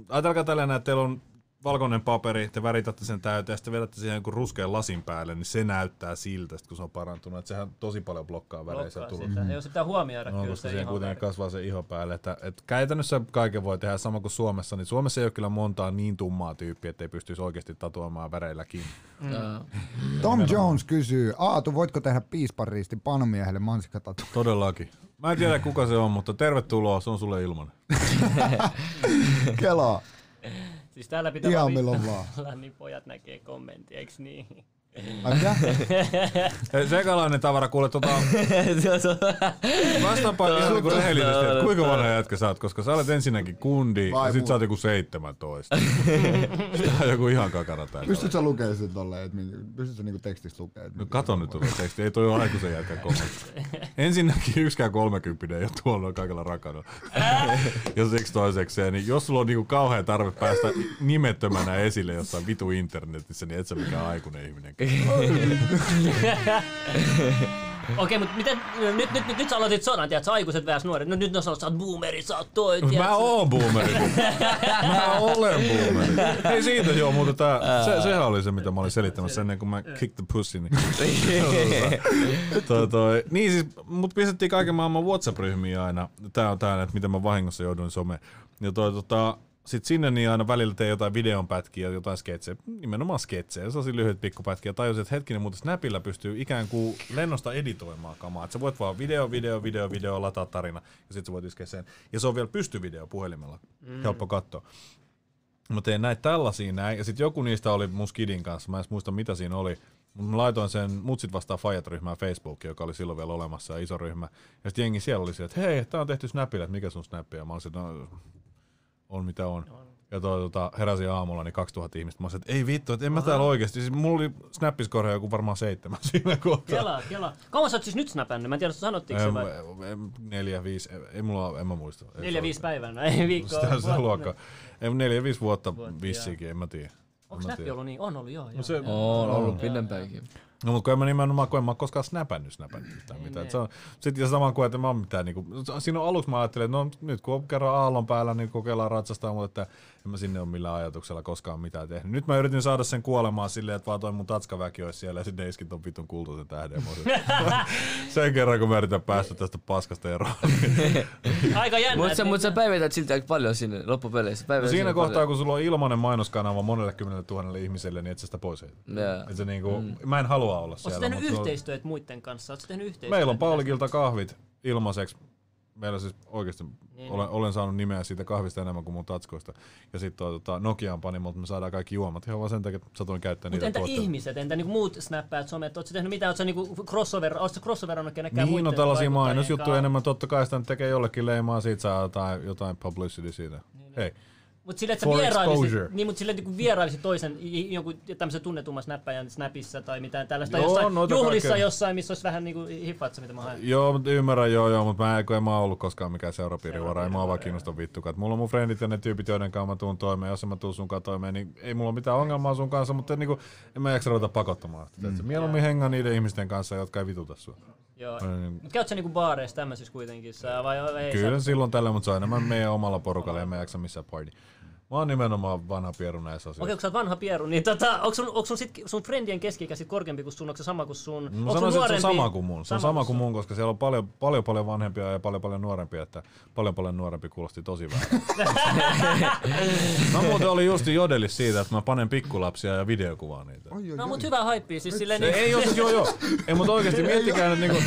ajatelkaa tällainen, että teillä on valkoinen paperi, te väritätte sen täyteen ja sitten vedätte siihen jonkun ruskean lasin päälle, niin se näyttää siltä, kun se on parantunut. Että sehän tosi paljon blokkaa väreissä Blokkaa tullut. sitä. Joo, se pitää huomioida No, kyllä koska se kuitenkin väri. kasvaa se iho päälle. Että, et käytännössä kaiken voi tehdä sama kuin Suomessa, niin Suomessa ei ole kyllä montaa niin tummaa tyyppiä, ettei pystyisi oikeasti tatuoimaan väreilläkin. Joo. Tom Jones kysyy, Aatu, voitko tehdä piispariisti panomiehelle mansikkatatu? Todellakin. Mä en tiedä kuka se on, mutta tervetuloa, se on sulle ilman. Kelaa, Siis täällä pitää ihan vaan milloin vaan. viittaa, niin pojat näkee kommentti, eiks niin? Sekalainen tavara, kuule tota, vastaanpa ihan niinku rehellisesti, että kuinka vanha jätkä sä oot, koska sä olet ensinnäkin kundi Vai ja sit muu- sä oot joku 17. Tää on joku ihan kakara täällä. Pystytkö sä lukemaan sen tolleen, että pystytkö sä niinku tekstistä lukemaan? No kato nyt tuota teksti, ei toi ole aikuisen jätkän kommentti. Ensinnäkin yksikään 30 ei ole tuolla noin kaikilla rakana. ja siksi toisekseen, niin jos sulla on niinku kauhean tarve päästä nimettömänä esille jossain vitu internetissä, niin et sä mikään aikuinen ihminen. Okei, mutta miten, nyt, nyt, nyt, nyt sä aloitit sodan, tiedät, sä aikuiset vs nuoret. No nyt ne sanoo, sä oot boomeri, sä oot toi, tiedät, Mä oon boomeri. Mä olen boomeri. Hei siitä joo, mutta tää, se, sehän oli se, mitä mä olin selittämässä ennen kuin mä kick the pussy. Niin, toi, toi, niin siis, mut pistettiin kaiken maailman WhatsApp-ryhmiin aina. Tää on tää, että miten mä vahingossa jouduin some. Ja toi, tota, sit sinne niin aina välillä tein jotain videonpätkiä, jotain sketsejä, nimenomaan sketsejä, sellaisia lyhyitä pikkupätkiä. Tajusin, että hetkinen, mutta Snapilla pystyy ikään kuin lennosta editoimaan kamaa. Että sä voit vaan video, video, video, video, lataa tarina ja sit sä voit iskeä sen. Ja se on vielä pystyvideo puhelimella. Mm. Helppo katsoa. Mä tein näitä tällaisia näin, ja sitten joku niistä oli mun skidin kanssa, mä en muista mitä siinä oli, mutta mä laitoin sen Mutsit vastaan Fajat-ryhmään Facebookiin, joka oli silloin vielä olemassa ja iso ryhmä. Ja sitten jengi siellä oli se, että hei, tää on tehty Snapilla, että mikä sun Snappi? Ja mä olisin, no, on mitä on. Ja toi, tota, heräsin aamulla, niin 2000 ihmistä. Mä olisin, että ei vittu, että en mä täällä oikeesti. Siis mulla oli Snappiskorja joku varmaan seitsemän siinä kohtaa. Kela, kela. Kauan sä oot siis nyt snapannut? Mä en tiedä, sanottiinko se vai? neljä, viisi, ei mulla, en mä muista. Neljä, viisi no ei viikkoa. Sitä se luokka. Ei, neljä, viisi vuotta Vuotta, vissiinkin, en mä tiedä. Onko Snappi ollut niin? On ollut, joo. joo. No se, On ollut pidempäänkin. No, mutta kun en mä nimenomaan, kun en mä oo koskaan snapannut snapannut yhtään Niin, mitään. Et Se on, sit ja sama kuin, että mä oo mitään niinku, siinä on aluksi mä ajattelin, että no nyt kun on kerran aallon päällä, niin kokeillaan ratsastaa, mutta että en mä sinne ole millään ajatuksella koskaan mitään tehnyt. Nyt mä yritin saada sen kuolemaan silleen, että vaan toi mun tatskaväki olisi siellä ja sitten iskin ton vitun kultaisen tähden. Sen kerran, kun mä yritän päästä tästä paskasta eroon. Aika jännä. Mutta sä, niin- mut sä päivität silti aika paljon sinne loppupeleissä. No Päivität siinä sinne kohtaa, paljon. kun sulla on ilmainen mainoskanava monelle kymmenelle tuhannelle ihmiselle, niin et sä sitä pois heitä. Jaa. Et se niinku, Mä en halua olla Oletko siellä. tehnyt mutta se on- yhteistyöt muiden kanssa? Oletko tehnyt yhteistyöt? Meillä on Paulikilta kahvit ilmaiseksi. Meillä siis oikeasti Niin, olen, olen, saanut nimeä siitä kahvista enemmän kuin mun tatskoista. Ja sitten tota, Nokian pani, mutta me saadaan kaikki juomat. Ihan vaan sen takia, että satuin käyttämään Mutta niitä entä tuotteita. ihmiset, entä niinku muut snappäät, somet, ootko tehnyt mitään, ootko niinku crossover, ootko crossoverannut kenekään Niin on tällaisia mainosjuttuja enemmän, totta kai sitä tekee jollekin leimaa, siitä saa jotain, jotain publicity siitä. Hei, Mut silleen, että exposure. niin, mut silleen, että kun vierailisit toisen jonkun tämmöisen tunnetumman snappajan snapissa tai mitään tällaista, Joo, jossain noita juhlissa kaikkea. jossain, missä olisi vähän niinku hiffatsa, mitä mä haen. Joo, mutta ymmärrän, joo, joo, mutta mä, kun en mä ollut koskaan mikään seurapiirivara, ei mua vaan kiinnosta vittukaan. Mulla on mun frendit ja ne tyypit, joiden kanssa mä tuun toimeen, jos en mä tuun sun kanssa toimeen, niin ei mulla ole mitään ongelmaa sun kanssa, mutta niinku, en mä jaksa ruveta pakottamaan. Mm. Mieluummin hengaa niiden ihmisten kanssa, jotka ei vituta sua. Joo. Niin. Mut käyt sä niinku baareissa tämmöisissä kuitenkin, sä, vai ei Kyllä sä? silloin tällä, mutta se on enemmän meidän omalla porukalla, en mä jaksa missään party. Mä oon nimenomaan vanha pieru näissä asioissa. Okei, kun sä oot vanha pieru, niin tota, onko sun, onko sun, sit, sun friendien keski sit korkeampi kuin sun, onko se sama kuin sun? Mä onko sun sanoisin, että se on nuorempi? sama kuin mun. Se on sama kuin mun, koska siellä on paljon, paljon, paljon vanhempia ja paljon, paljon nuorempia, että paljon, paljon nuorempi kuulosti tosi vähän. mä muuten olin just jodelis siitä, että mä panen pikkulapsia ja videokuvaan niitä. Oi, oi, No, oi. mut hyvä hype, siis silleen Ei, niin... ei ole, joo joo. Ei, mutta oikeesti miettikää nyt niinku,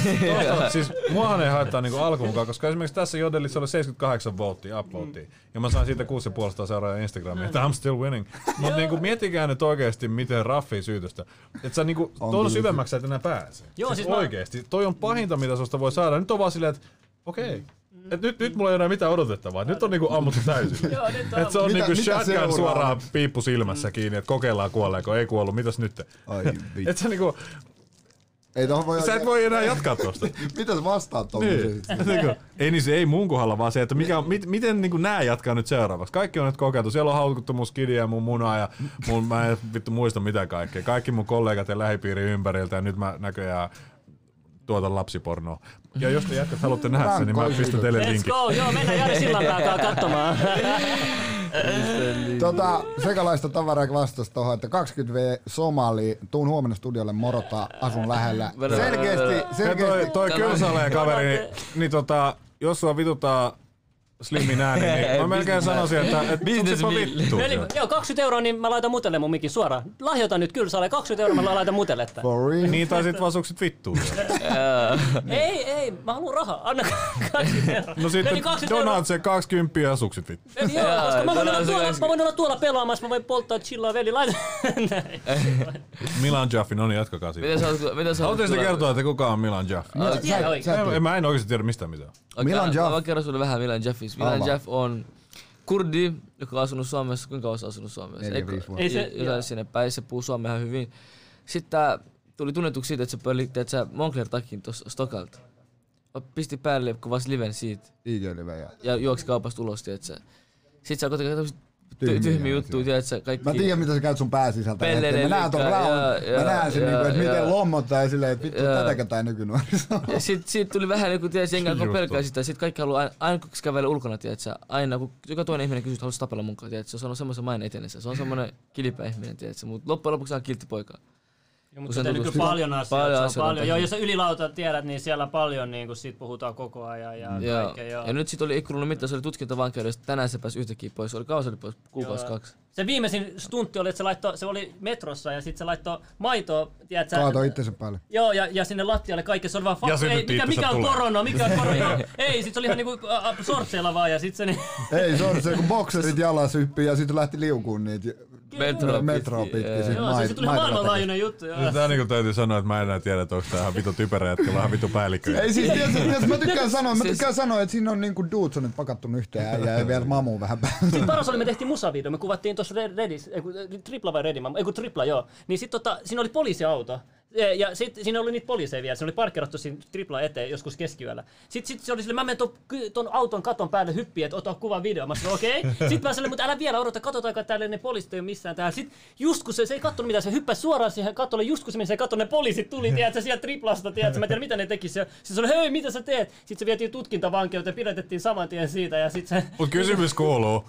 siis muahan ei haittaa niinku alkuun mukaan, koska esimerkiksi tässä jodelissa oli 78 volttia upvotea. Ja mä sain siitä 6,5 Instagramiin, että I'm still winning. Mutta niinku, miettikää nyt oikeesti, miten raffia syytöstä. Että sä niinku, On tuolla syvemmäksi sä et enää pääse. Joo, siis siis mä- oikeesti. Toi on pahinta, mitä susta voi saada. Nyt on vaan silleen, että okei. Et nyt, nyt mulla ei ole enää mitään odotettavaa. Nyt on niinku ammuttu täysin. Joo, nyt on- Et se on Mitä- niinku shotgun suoraan piippu silmässä kiinni, että kokeillaan kuolleeko, ei kuollut, mitäs nyt? Ai Et sä niinku, Ei tohon voi sä et voi enää jatkaa tosta. Mitäs vastaat Niin. tommoseen? Niinku, ei niin se ei mun kohdalla, vaan se, että mikä, mit, miten niin nää jatkaa nyt seuraavaksi. Kaikki on nyt kokeiltu. Siellä on haukuttu mun skidia ja mun munaa ja mun, mä en vittu muista mitä kaikkea. Kaikki mun kollegat ja lähipiiri ympäriltä ja nyt mä näköjään tuotan lapsipornoa. Ja jos te jätkät haluatte nähdä sen, niin mä pistän teille Let's linkin. go, joo, mennään Jari Sillanpääkaan katsomaan. Tota, sekalaista tavaraa vastasi tohon, että 20V Somali, tuun huomenna studiolle morottaa, asun lähellä. Selkeästi, Ja toi, selkeästi. toi kylsäleen kaveri, niin, niin tota, jos sua vituttaa slimmin ääni, niin mä melkein sanoisin, että et, Business onko se meal. vittu. Eli, joo, 20 euroa, niin mä laitan mutelle mun mikin suoraan. Lahjoitan nyt kyllä, saalle 20 euroa, mä laitan mutelle. Että. Niin, tai sit vaan suksit vittuun. Ei, ei, mä haluan rahaa. Anna 20 euroa. No sitten Eli 20 euroa. donaat se 20 ja suksit vittu. Eli joo, koska mä voin, olla tuolla, mä voin olla tuolla pelaamassa, mä voin polttaa chillaa veli. Laita. Milan Jaffi, no niin, jatkakaa siitä. Miten sä oot, sä tulla- kertoa, että kuka on Milan Jaff? Mä Sä- tiedän sä- oikein. sä- En, mä en oikeasti tiedä mistään mitään. Milan Mä, Jaff. mä kerron sulle vähän Milan Jaffista. Milan Avaa. Jaff on kurdi, joka on asunut Suomessa. Kuinka kauan asunut Suomessa? Vuotta. Ei se- jotain joo. sinne päin. Se puhuu suomea ihan hyvin. Sitten tää tuli tunnetuksi siitä, että se pöli, että sä Moncler takin tuossa Stokalta. Pisti päälle, kuvasi liven siitä ja... ja juoksi kaupasta ulos, tiedätkö? Sitten sä tämmöset Tyhmiä ty- tyhmiä juttuja, tiedätkö? Kaikki... Mä tiedän, mitä sä käyt sun pää sisältä. Pelleiden Mä näen ton raun. Mä näen sen, ja- niinku, että miten lommottaa ja silleen, että vittu, Ja- tätäkö tää nykynuoriso. Ja sit, siitä tuli vähän joku, tiedätkö, jengi alkoi Just pelkää sitä. Sit kaikki haluaa, aina, aina kun kävelee ulkona, tiedätkö, aina kun joka toinen ihminen kysyy, että haluaisi tapella munkaan, tiedätkö, se on semmoisen main etenessä. Se on semmoinen kilpeä ihminen, tiedätkö, mutta loppujen lopuksi on kiltti poika. Kun mutta se se tehnyt tutustu- kyllä paljon asioita. Paljon se on asioita paljon. on Joo, jos sä ylilauta tiedät, niin siellä paljon niin kuin siitä puhutaan koko ajan ja Ja, kaikkea. Joo. ja nyt sit oli ikkulunut mitään, se oli tutkintavankeudesta, tänään se pääsi yhtäkkiä pois. Se oli kauan se oli pois, kuukausi Joo. kaksi. Se viimeisin stuntti oli, että se, laittoi, se oli metrossa ja sitten se laittoi maitoa, tiedätkö, Kaato itsensä päälle. Joo, ja, ja sinne lattialle kaikki, se oli vaan Ja fuck, ei, mikä, mikä on korona, mikä on korona, joo, ei, sit se oli ihan niinku sortseilla vaan, ja sit se niin, Ei, se on se, kun bokserit jalassa hyppii ja sitten lähti liukuun niitä Metroa metroa pitkin, pitkin. joo. mai- se, se tuli maailmanlaajuinen juttu, joo. Nyt tää niinku täytyy sanoa, että mä en enää tiedä, että onko tää ihan vitu typerä jätkä, vähän vitu päällikkö. Ei siis, tiedätkö, tiedätkö, mä tykkään sanoa, mä Siis- tykkään sanoa, että siinä on niinku Dudesonit pakattunut yhteen ja, ja vielä mamu vähän päälle. Sitten paras oli, me tehtiin musavideo, me kuvattiin tuossa Redis, ei kun, tripla vai Redi, ei kun tripla joo. Niin sit tota, siinä oli poliisiauto. Ja, ja sit siinä oli niitä poliiseja vielä, se oli parkkerattu siinä tripla eteen joskus keskiyöllä. Sitten sit se oli sille, mä menen ton, ton auton katon päälle hyppiin, että ota kuvan video. Mä sanoin, okei. Okay. Sitten mä sanoin, mutta älä vielä odota, katsotaanko että täällä ne poliisit ei ole missään täällä. Sitten just kun se, se ei katsonut mitään, se hyppäsi suoraan siihen katolle, just kun se meni siihen katolle, ne poliisit tuli, tiedätkö, sieltä triplasta, tiedätkö, mä en tiedä mitä ne teki. Se, sitten se oli, hei, mitä sä teet? Sitten se vietiin tutkintavankeuteen, pidätettiin saman tien siitä ja sitten se, Mut kysymys kuuluu,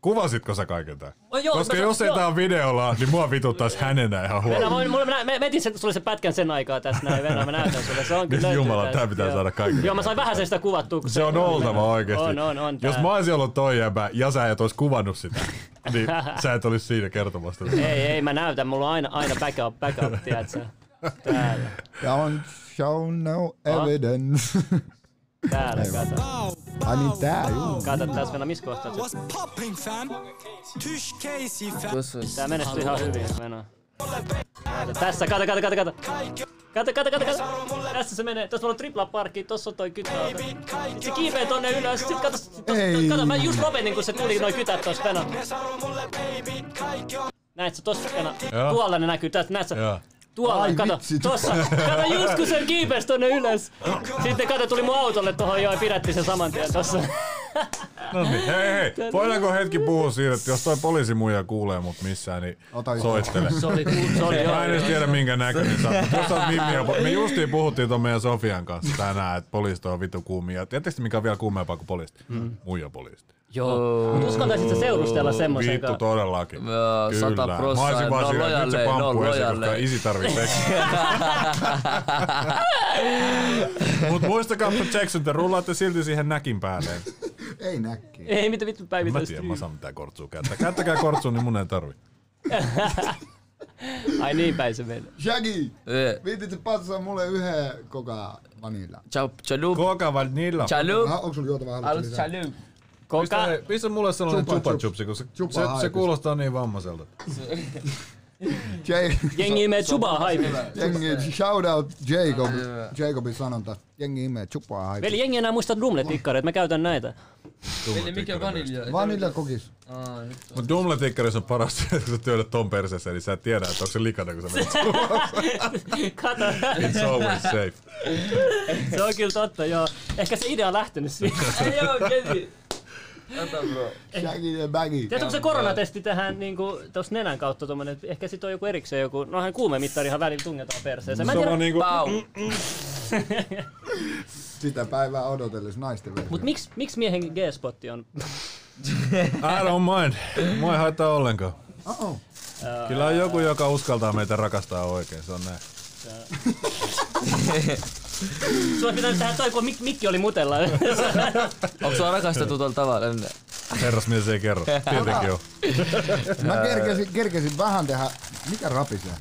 kuvasitko sä kaiken tän? Oh, joo, Koska mä- jos ei tää on videolla, niin mua vituttais hänenä ihan Venä, huolella. mä, mulla, mä, mä, mä etin sen, sulle sen pätkän sen aikaa tässä näin, Venä, mä näytän sulle. Se on kyllä Jumala, tää pitää Joo. saada kaikille. Joo, mä sain vähän sen sitä kuvattua. Se on oltava oikeesti. On, on, on. Jos mä olisin ollut toi jäbä ja sä et ois kuvannut sitä, niin sä et olis siinä kertomassa. Ei, ei, mä näytän, mulla on aina, aina backup, backup, tiedätkö? Täällä, Ja on show no evidence. täällä, kato. Ai niin tää, juu. Kato, tässä Venä, missä kohtaa se? Tää menestyi ihan hyvin. Kato, tässä, kato, kato, kato, kato. Kato, kato, kato, kato. Tässä se menee. Tuossa on tripla parkki, tossa on toi kytö. Sit se kiipee tonne ylös. Sit kato, sit tossa, Ei. kato, mä just lopetin, kun se tuli noin kytät tossa, Venä. Näet sä tossa? Joo. Tuolla ne näkyy, näet sä? Tuolla, Ai kato, vitsi. tossa. Kato just kun se kiipesi tonne ylös. Sitten kato, tuli mun autolle tohon joo ja pidätti sen saman tien tossa. No niin, hei hei, voidaanko hetki puhua siitä, että jos toi poliisimuija kuulee mut missään, niin Ota soittele. Se oli, se oli Mä en edes tiedä minkä näköinen sä oot, Me justiin puhuttiin ton meidän Sofian kanssa tänään, että poliisit on vitu kuumia. Tiedättekö mikä on vielä kuumeempaa kuin poliisit? Mm. Muija poliisit. Joo. Mutta uskaltaisit sä seurustella semmoisen Vittu todellakin. Joo, sata Kyllä. prossaa, Mä olisin vaan no että nyt se lojalleen, no pamppu esiin, koska isi tarvii seksiä. Mut muistakaa, että Jackson, te rullaatte silti siihen näkin päälle. Ei näkki. Ei, mitä vittu Mä päivitään tiedän, mä saan mitään kortsua käyttää. Käyttäkää kortsua, niin mun ei tarvi. Ai niin päin se menee. Shaggy! Eh, Viitit sä patsaa mulle yhden koka vanilla? Ciao, chalup, Koka vanilla. chalup, onko sulla juotavaa haluatko alus lisää? chalup. Koka, Pistä, hei, pistä mulle sellainen Chupa chupa chups. chupsi, kun se, Chupa se, se kuulostaa niin vammaiselta. Jay, jengi imee chubaa haipi. jengi, shout out Jacob, Jacobin sanonta. Jengi imee chupaa haipis. Veli, jengi enää muista Drumlet-tikkareita, mä käytän näitä. Veli, mikä vanilja? Vanilla kokis. Mut Dumle-tikkarissa on että kun sä työnnät ton perseessä, niin sä et tiedä, että onko se likana, kun sä menet. Kato, It's always safe. se on kyllä totta, joo. Ehkä se idea on lähtenyt siitä. Ei joo, keti. Shaggy ja baggy. Tiedätkö, se koronatesti tähän niinku, tuossa nenän kautta tommonen, että ehkä sit on joku erikseen joku, nohan kuumemittarihan välillä tungetaan perseeseen. Mä en Se tiedä, on niinku, Pau. Sitä päivää odotellessa naisten versio. mut miksi miks miehen G-spotti on? I don't mind. Mua ei haittaa ollenkaan. Oh, Kyllä on joku, joka uskaltaa meitä rakastaa oikein, se on näin. Sulla pitänyt tehdä toi, kun mik, mikki oli mutella. Onko sua rakastettu tuolla tavalla ennen? Herrasmies ei kerro. Tietenkin on. Mä kerkesin, kerkesin vähän tehdä... Mikä rapisee?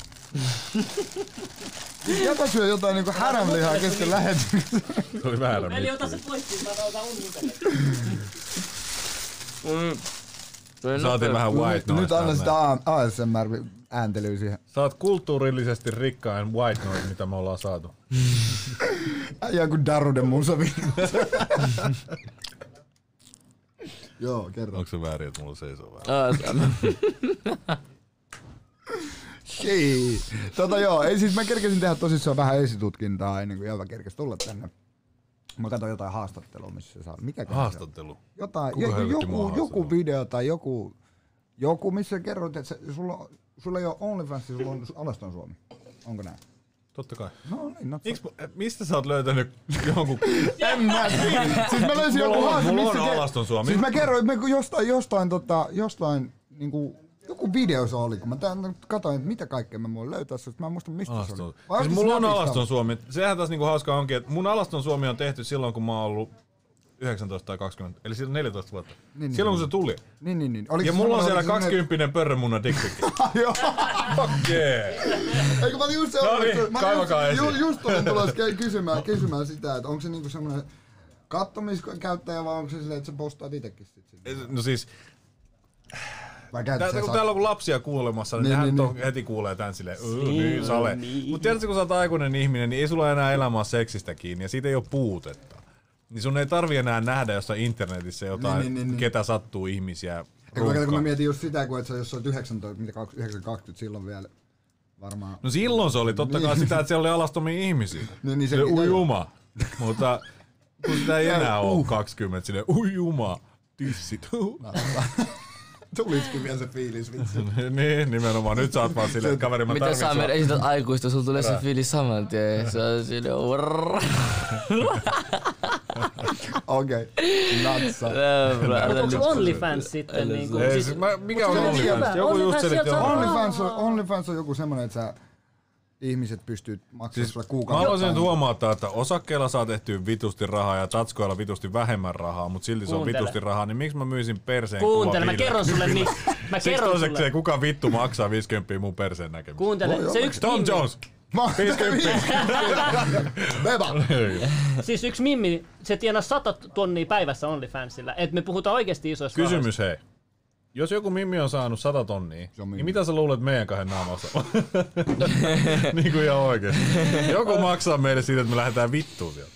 Jätä syö jotain niinku häränlihaa kesken lähetyksen. Se oli väärä Eli ota se pois, niin mä otan unmutelle. Saatiin vähän white noise. Nyt anna sitä ASMR-ääntelyä siihen. Sä oot kulttuurillisesti rikkain white noise, mitä me ollaan saatu. Äijä kuin Daruden musavi. Joo, kerro. Onko se väärin, että mulla seisoo vähän? Aa, Shit. Tota joo, ei siis mä kerkesin tehdä tosissaan vähän esitutkintaa ennen kuin Jelva kerkesi tulla tänne. Mä katsoin jotain haastattelua, missä se saa. Mikä se on? Haastattelu. Jotain, joku, joku haastattelee? video tai joku, joku missä kerroit, että se, sulla, sulla ei ole OnlyFans, sulla on alaston Suomi. Onko näin? Totta kai. No niin, not Miks, mistä sä oot löytänyt jonkun... En mä tiedä. Siis mä löysin joku haaste, mulla on alaston Suomi. Siis mä kerroin, että me jostain, jostain, tota, jostain niinku, joku video se oli, kun mä tämän katsoin, että mitä kaikkea mä voin löytää, sitten mä en muista mistä se Alaston. oli. Siis mulla on alaston Suomi. Sehän taas niinku hauskaa onkin, että mun alaston Suomi on tehty silloin, kun mä oon ollut 19 tai 20, eli silloin 14 vuotta. Niin, silloin niin, kun se tuli. Niin, niin, niin. Oliko Ja mulla on siellä oliko se 20 pörrömunna dickpikki. semmoinen- Joo. Fuck yeah! Eikö mä olin just se, No niin, mä kaivakaa just, esiin. ju, just olin tulossa ke- kysymään, kysymään sitä, että onko se niinku semmoinen kattomiskäyttäjä vai onko se silleen, että sä postaat itekin sit sinne? No siis, tää, kun täällä on lapsia kuulemassa, niin, Niin, nehän niin, niin. heti kuulee tän silleen, "Öö, niin, sale. Mut tiedätkö, kun sä oot aikuinen ihminen, niin ei sulla enää elämä ole seksistä kiinni ja siitä ei ole puutetta. Niin sun ei tarvi enää nähdä jossain internetissä jotain, Niin, niin, niin, niin. ketä sattuu ihmisiä kun, kun mä mietin just sitä, kun et sä, jos sä oot 19, mitä 920 silloin vielä varmaan. No silloin se oli totta kai Niin. sitä, että siellä oli alastomia ihmisiä. Niin, niin se se- ujuma. Mutta kun sitä ei enää Uh. ole 20, sille ujuma. Tissit. Tulisikin vielä se fiilis, vitsi. niin, nimenomaan. Nyt sä oot vaan silleen, että kaveri mä Mitä tarvitsen sä meidän esität aikuista, sulla tulee se fiilis saman tien. Se on vrrrr. Okei, natsa. Mutta onko OnlyFans sitten? Siis, mä, mikä on OnlyFans? Joku just selitti OnlyFans. On, OnlyFans on joku semmonen, että sä ihmiset pystyy maksamaan Siis sulle Mä kuukauden. haluaisin nyt huomauttaa, että osakkeilla saa tehtyä vitusti rahaa ja tatskoilla vitusti vähemmän rahaa, mutta silti se on Kuuntele. vitusti rahaa, niin miksi mä myisin perseen kuuntele, mä kerron sulle miksi. Mä Siksi kerron toiseksi, sulle. kuka vittu maksaa 50 mun perseen näkemiseen. Kuuntele, se yksi Tom Jones! Mä 50! Beba! siis yksi mimmi, se tienaa 100 tonnia päivässä OnlyFansilla. Et me puhutaan oikeasti isoista Kysymys hei. Jos joku mimmi on saanut 100 tonnia, niin mitä sä luulet meidän kahden naamassa? niin kuin ihan oikeesti. Joku maksaa meille siitä, että me lähdetään vittuun sieltä.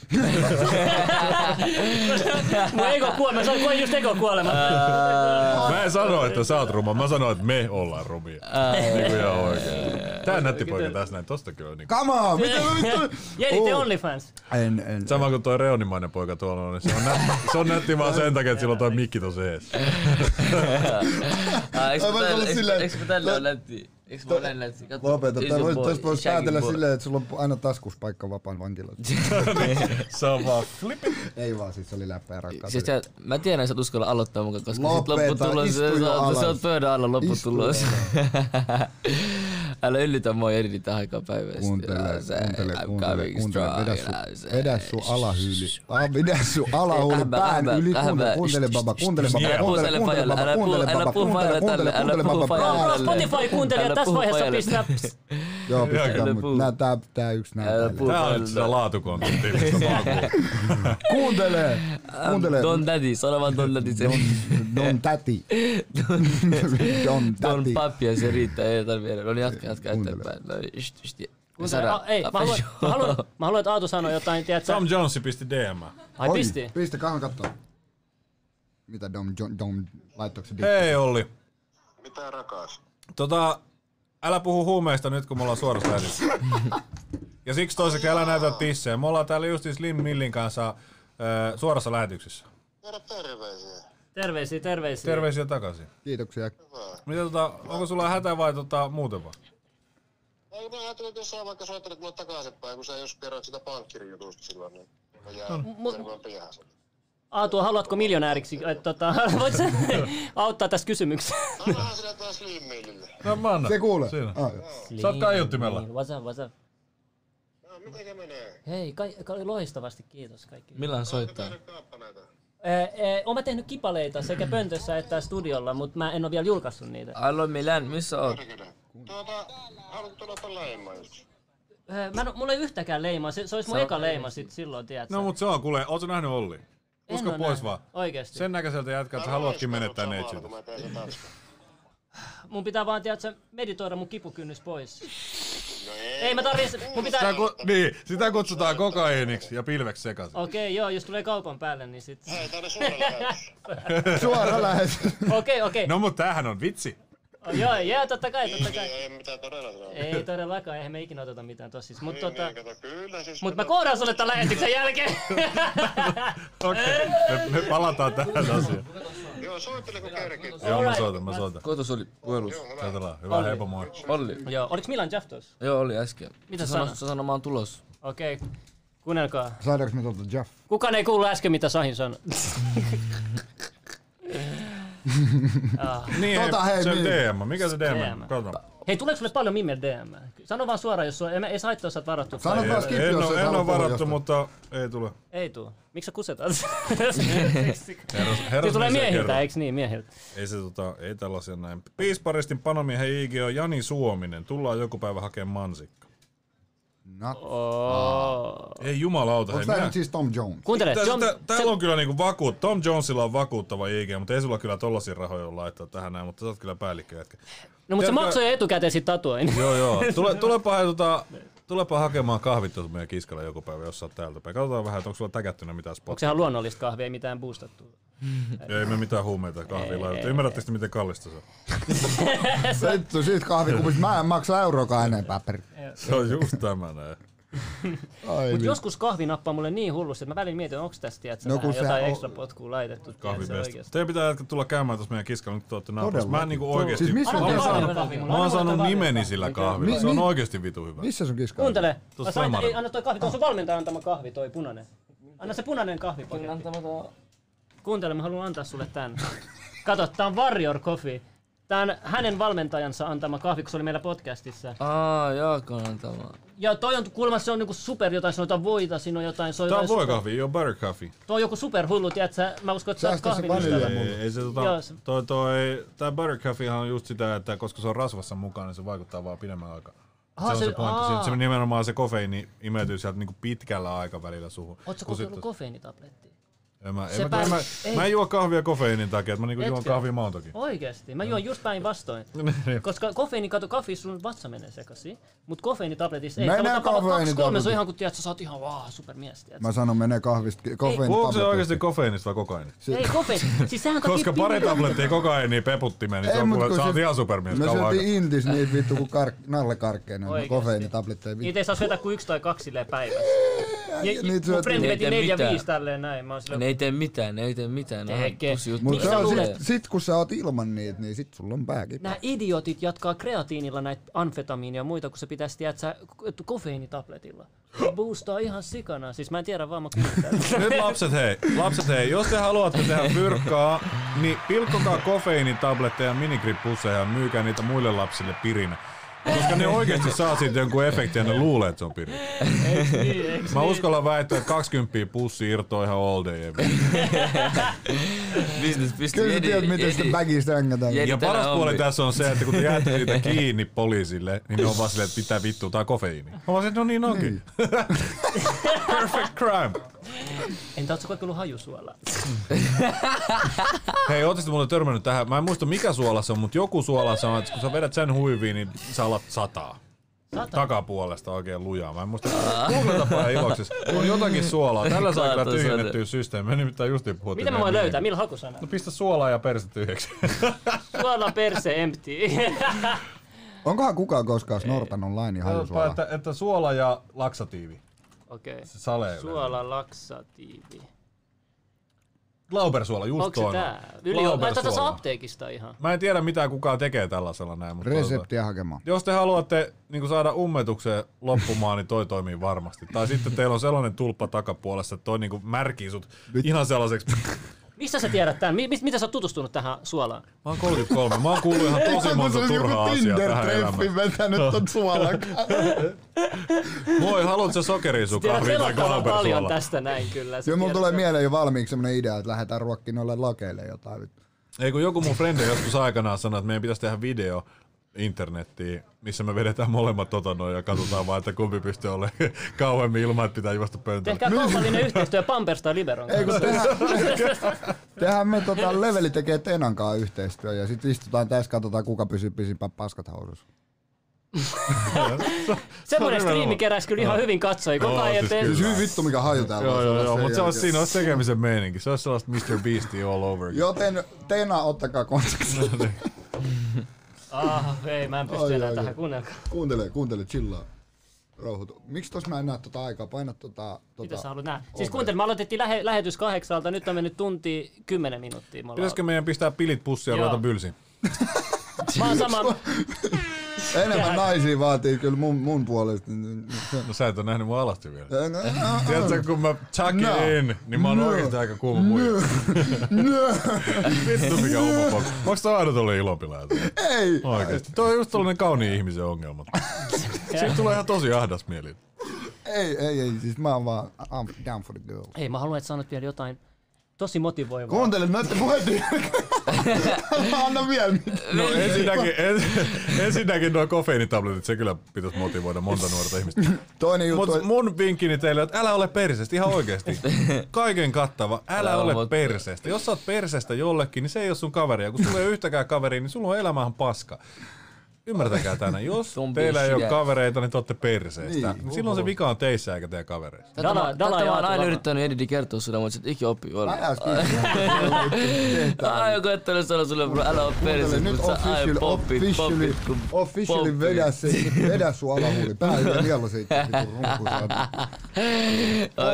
Mun ego kuolema, mä sanoin, koen just ego kuolema. Mä en sano, että sä oot ruma, mä sanoin, että me ollaan rumia. Niin kuin ihan oikein. Tää nätti poika tässä näin, tosta kyllä niin. Come on, mitä vittu? Jeni, te Oh. OnlyFans. En, en. Sama kuin toi reunimainen poika tuolla on, niin se on, nätti, se on nätti vaan sen takia, että sillä on toi mikki tossa ees. Eikö mä tälle ole nätti? Eikö mä ole näin? Katso, Lopeta. iso Tää vois, shaggy päätellä silleen, että sulla on aina taskus paikka vapaan vankilassa. Se on vaan flip it. Ei vaan, siis se oli läppä ja rakkaus. Siis sä, mä tiedän, että sä et uskalla aloittaa mukaan, koska sit Lopeta, lopputulos, istu sä, jo sä, alas. sä oot pöydän alla Istu lopputulos. Älä yllytä mua eri tähän aikaan päivästä. Kuuntele, kuuntele, kuuntele, kuuntele. Vedä sun, vedä sun alahyyli. Ah, vedä sun Lähmä, pään yli. lähmä. Kuuntele, kuuntele baba, kuuntele baba, Älä puhu kuuntele, tälle kuuntele fajalle, baba, älä puhu- kuuntele älä baba, puhu kuuntele, fajalle kuuntele, tälle, älä kuuntele puhu baba. fajalle Bra. tälle. Spotify-kuuntelijat Älä tässä puhu vaiheessa fajalle. pistää... Joo, pistää, Älä mut puhu. nää tää, tää yksi nää Älä päälle. puhu Tää on nyt fajalle sitä tälle. laatukontenttia, mistä mä oon kuullut. Kuuntele, kuuntele. Don Daddy, sano vaan Don Daddy. Don, don täti. Don Don täti. Pappi ja se riittää, ei tarvii enää. No niin, jatka, jatka Kuuntele. eteenpäin. No, niin. Kuuntele, Sara, a- Ei, mä haluan, mä haluan, mä haluan, että Aatu sanoo jotain, tiedätkö? Tom Jones pisti DM. Ai Oi, pisti. Pistä, kahden kattoo. Mitä Dom, Dom, Dom laittoiko se Hei Olli. Mitä rakas? Tota, älä puhu huumeista nyt, kun me ollaan suorassa lähetyksessä. Ja siksi toiseksi älä näytä tissejä. Me ollaan täällä justiin Slim Millin kanssa äh, suorassa lähetyksessä. Terveisiä. Terveisiä, terveisiä. Terveisiä takaisin. Kiitoksia. Mitä tota, onko sulla hätä vai tota, muuten vaan? Ei mä ajattelin, että jos sä vaikka soittelet mulle takaisinpäin, kun sä just kerroit sitä pankkirijutusta silloin, niin mä jään piähän sieltä. Aatu, haluatko miljonääriksi? Et, tota, voit sä auttaa tässä kysymyksessä? Annahan sille taas. No mä annan. Se kuulee. Siinä. Ah. Sä oot kaiuttimella. What's up, what's up? No, menee? Hei, ka- ka- loistavasti, kiitos kaikki. Milloin soittaa? Oon mä tehnyt kipaleita sekä pöntössä että studiolla, mutta mä en ole vielä julkaissut niitä. Allo Milan, missä oot? Tuota, haluatko tulla leimaan just? Mä en, mulla ei yhtäkään leimaa, se, se olisi mun eka leima sit silloin, tiedätkö? No mut se on, kuule, oot sä nähnyt Olli? Usko pois nähnyt. vaan. Oikeesti. Sen näköiseltä jätkää, että sä haluatkin menettää Samalla, neitsyt. kun mä teen sen tanskan. Mun pitää vaan, tiedätkö, meditoida mun kipukynnys pois. No ei. Ei mä tarvitse, mun pitää... Sitä, ku, niin, sitä kutsutaan kokaiiniksi ja pilveksi sekaisin. Okei, joo, jos tulee kaupan päälle, niin sit... Hei, tää on suora lähetys. Suora lähes. Okei, okei. No mut tämähän on vitsi. Oh, joo, joo, totta kai, totta Ei, kai. ei mitään todella sanoo. Ei todellakaan, eihän me ikinä oteta mitään tossa. Mut, Niin, tota, niin, kato, kyllä siis. mut mä koodaan sulle tämän lähetyksen jälkeen. Okei, me, me palataan tähän asiaan. Joo, soittele kun kerkit. Joo, mä soitan, mä soitan. Koitos oli puhelus. Katsotaan. Hyvä, heippa moi. Olli. joo, oliks Milan Jaff tossa? Joo, oli äsken. Mitä Sä sano- sanoi? Sä sano, mä oon tulos. Okei, kuunnelkaa. Saadaanko me tuolta Jaff? Kukaan ei kuullut äsken, mitä Sahin sanoi. Niin, Tota, hei, se on niin. DM. Mikä se DM? DM. Hei, tuleeko sulle paljon Mimmel DM? Sano vaan suoraan, jos sulla, ei, ei saa haittaa, jos sä oot varattu. Sano vaan skippi, En, jos en halua ole varattu, jostain. mutta ei tule. Ei tuu. Miksi sä kusetat? Herras, Se tulee miehiltä, eiks niin, miehiltä? Ei se tota, ei tällaisia näin. Piisparistin panomiehen IG on Jani Suominen. Tullaan joku päivä hakemaan mansikka. Not. Oh. Ei jumalauta, tää minä... nyt siis Tom Jones? Kuuntele, Tää, John, tää, se, täällä on kyllä niinku vakuut. Tom Jonesilla on vakuuttava IG, mutta ei sulla kyllä tollasia rahoja ole laittaa tähän näin, mutta sä oot kyllä päällikkö jätkä. no mutta se maksoi etukäteen sit tatuoin. Joo, joo. Tule, tulepa, tota, tulepa hakemaan kahvit tuolta meidän kiskalla joku päivä, jos sä oot täältä päin. Katsotaan vähän, että onko sulla täkättynä mitään Onko spottia. sehän luonnollista kahvia, ei mitään boostattua? Ei me mitään huumeita kahvia laiteta. Ymmärrättekö te, miten kallista se on? Vittu, siitä kahvikupista mä en maksa euroakaan enempää per... Se on just tämä näin. Ai Mut vittu. joskus kahvi nappaa mulle niin hullusti, että mä välillä mietin, onko tästä tiedätkö, No no, vähän jotain on- ekstra potkua laitettu. oikeesti. Teidän pitää jatkaa tulla käymään tuossa meidän kiskalla, nyt te olette naapurissa. Mä en niinku oikeesti... Siis missä mä on oon kiskalla? saanut, kahvi mä oon saanut nimeni kahvi. sillä kahvilla. Se on oikeesti vitu hyvä. Missä sun kiska? Kuuntele, Tuossa ei, anna toi kahvi, tuo on valmentaja antama kahvi, toi punainen. Anna se punainen kahvipaketti. Kuuntele, mä haluan antaa sulle tän. Kato, tää on Warrior Coffee. Tää on hänen valmentajansa antama kahvi, kun se oli meillä podcastissa. Aa, Jaakon antama. Ja toi on kuulemma se on niinku super jotain, se on jotain voita, siinä on jotain, se on Tää on jotain voi super- kahvi, joo butter coffee. Tuo on joku superhullu, tiedätkö? Mä uskon, että sä oot kahvin mulle. Ei, ei se Joo, tota, se- toi, toi, tää butter coffee on just sitä, että koska se on rasvassa mukana, niin se vaikuttaa vaan pidemmän aikaa. Aha, se on se, se- pointti. aa. Se, se nimenomaan se kofeiini imeytyy sieltä niinku pitkällä aikavälillä suhun. Ootko Kun kokeillut sit- kofeiinitablettia? En mä, en Se mä, en mä, ei. mä en juo kahvia kofeiinin takia, että mä niinku juon Etkö? kahvia maun takia. Oikeesti. Mä juon just päinvastoin. Koska kofeiini, kato, kaffissa sun vatsa menee sekaisin. Mut kofeiinitabletissa ei. Menee Sä ottaa kaksi kolme, se on ihan kun tiedät, sä saat ihan vaan supermies, tiedät. Mä sanon, menee kahvista kofeiini Puhuuko se oikeesti kofeiinista vai kokaiinista? Ei kofeiini. Siis sehän Koska pari tablettia kokainia peputtimeen, niin se on kuule, sä oot ihan supermies Me syötiin intis niitä vittu kun kark, nallekarkkeja, ne Oikeesti. kofeiinitabletteja. Niitä ei saa syötä kuin yksi tai kaksi silleen päivässä. Ja, niitä mun syötiin. frendi Ne ei veti tee neljä mitään. viisi tälleen näin. Mä oon silleen, Ne ei tee mitään, ne ei tee mitään. Tekee. Mutta se sit, sit, kun sä oot ilman niitä, niin sit sulla on pääkin. Nämä idiotit jatkaa kreatiinilla näitä amfetamiinia ja muita, kun sä pitäisi tiedät sä kofeiinitabletilla. Se boostaa ihan sikana. Siis mä en tiedä vaan mä. Nyt lapset hei, lapset hei, jos te haluatte tehdä fyrkkaa, niin pilkkokaa kofeiinitabletteja ja minigrip-pusseja ja myykää niitä muille lapsille pirinä. Koska ne oikeasti saa siitä jonkun efektin ja ne luulee, että se on pirinä. niin, Mä uskallan väittää, että 20 pussi irtoaa ihan all day every. Business pystyy Kyllä sä tiedät, miten sitä bagista hängetään. Jedi- Ja paras puoli tässä on se, että kun te jäätte niitä kiinni poliisille, niin ne on vaan silleen, että mitä vittua, tää on kofeiini. Mä vaan no niin onkin. Perfect crime. Entä ootko kokeillut hajusuolaa? Hei, ootte muuten törmännyt tähän? Mä en muista mikä suola se on, mutta joku suola se on, että kun sä vedät sen huiviin, niin sä alat sataa. Sata. Takapuolesta oikein lujaa. Mä en muista. Googletapa iloksessa. On jotakin suolaa. Tällä saa kyllä tyhjennettyä sen. systeemi. Me nimittäin justiin puhuttiin. Mitä mä voin löytää? Millä hakusana? No pistä suolaa ja perse tyhjäksi. Suola perse empty. Onkohan kukaan koskaan snortanut lainin hajusuolaa? että, että suola ja laksatiivi. Okei. Se sale. Suola laksatiivi. Glaubersuola, just Onko se toinen. tää? Yli on. Mä tätä saa Glaubersuola. apteekista ihan. Mä en tiedä mitä kukaan tekee tällaisella näin, mutta. Reseptiä hakemaan. jos te haluatte niin saada ummetukseen loppumaan, niin toi toimii varmasti. Tai sitten teillä on sellainen tulppa takapuolessa, että toi niin märkii sut ihan sellaiseksi. Mistä sä tiedät tän? Mi- mistä sä oot tutustunut tähän suolaan? Mä oon 33. Mä oon kuullut ihan tosi monta turhaa asiaa tähän elämään. vetänyt ton suolan. Moi, haluatko sä sokeria sun kahviin tai paljon tästä näin kyllä. Joo, mulla tulee mieleen jo valmiiksi semmonen idea, että lähdetään ruokkiin noille lakeille jotain. Ei kun joku mun frendi joskus aikanaan sanoi, että meidän pitäisi tehdä video internettiin, missä me vedetään molemmat tota noin ja katsotaan vaan, että kumpi pystyy olemaan kauemmin ilman, että pitää juosta pöntölle. Tehkää kaupallinen yhteistyö Pampers tai Liberon Ei kun kanssa. tehdään, tehdään me tota, leveli tekee Tenan kanssa yhteistyö ja sitten istutaan tässä, katsotaan kuka pysyy pisimpään paskat housussa. Semmoinen Se on striimi keräsi kyllä ihan hyvin katsoi. Koko ajan siis. Siis hyvin vittu mikä haju täällä Joo, joo, joo, mutta se olisi, jälkeen. siinä olisi tekemisen meininki. Se olisi sellaista Mr. Beastie all over. Joten Tena, ottakaa kontaktia. Ah, ei, mä en pysty Ai, enää ai, tähän kuunnelkaan. Kuuntele, kuuntele, chillaa. Rauhoitu. Miksi tos mä en näe tota aikaa? Paina tota... Mitä tota sä haluat nähdä? Siis kuuntele, me aloitettiin lähe, lähetys kahdeksalta, nyt on mennyt tunti kymmenen minuuttia. Me ollaan- Pitäisikö meidän pistää pilit pussiin ja ruveta bylsiin? Mä oon sama, Enemmän naisia vaatii kyllä mun, mun puolesta. No sä et ole nähnyt mun alasti vielä. No. Tiedätkö, kun mä chuck No. in, niin mä oon No. oikeesti aika kuuma muija. Vittu mikä homopop. Onks tää aina tullut ilopilaa? Ei! Oikeesti. Toi on just tollanen kauniin ihmisen ongelma. Siitä tulee ihan tosi ahdas mieli. Ei, ei, ei. Siis mä oon vaan I'm down for the girl. Hei, mä haluan, että sanot vielä jotain tosi motivoivaa. Kuuntele noitten puheiden Anna vielä mitään. No ensinnäkin, en, ensinnäkin nuo kofeiinitabletit, se kyllä pitäisi motivoida monta nuorta ihmistä. Toinen juttu, Mutta on- mun vinkkini teille on, että älä ole perseestä, ihan oikeesti. Kaiken kattava, älä Älä ole ole- perseestä. Jos sä oot perseestä jollekin, niin se ei ole sun kaveria. Kun sulla ei ole yhtäkään kaveria, niin sulla on elämähän paska. Ymmärtäkää tänä, jos teillä ei ole kavereita, niin te olette perseestä. Niin, Silloin se vika on teissä eikä teidän kavereissa. Tätä, Dala- Dala tätä mä oon aina yrittänyt Edidi kertoa sulle, mutta et ikinä oppi olla. Älä Ai joku ettei sanoa sulle, bro, älä oo perse, mutta sä ai officially, poppit, officially, poppit, officially vedä, se, vedä sun alahuuli. Pää ja nielu siitä.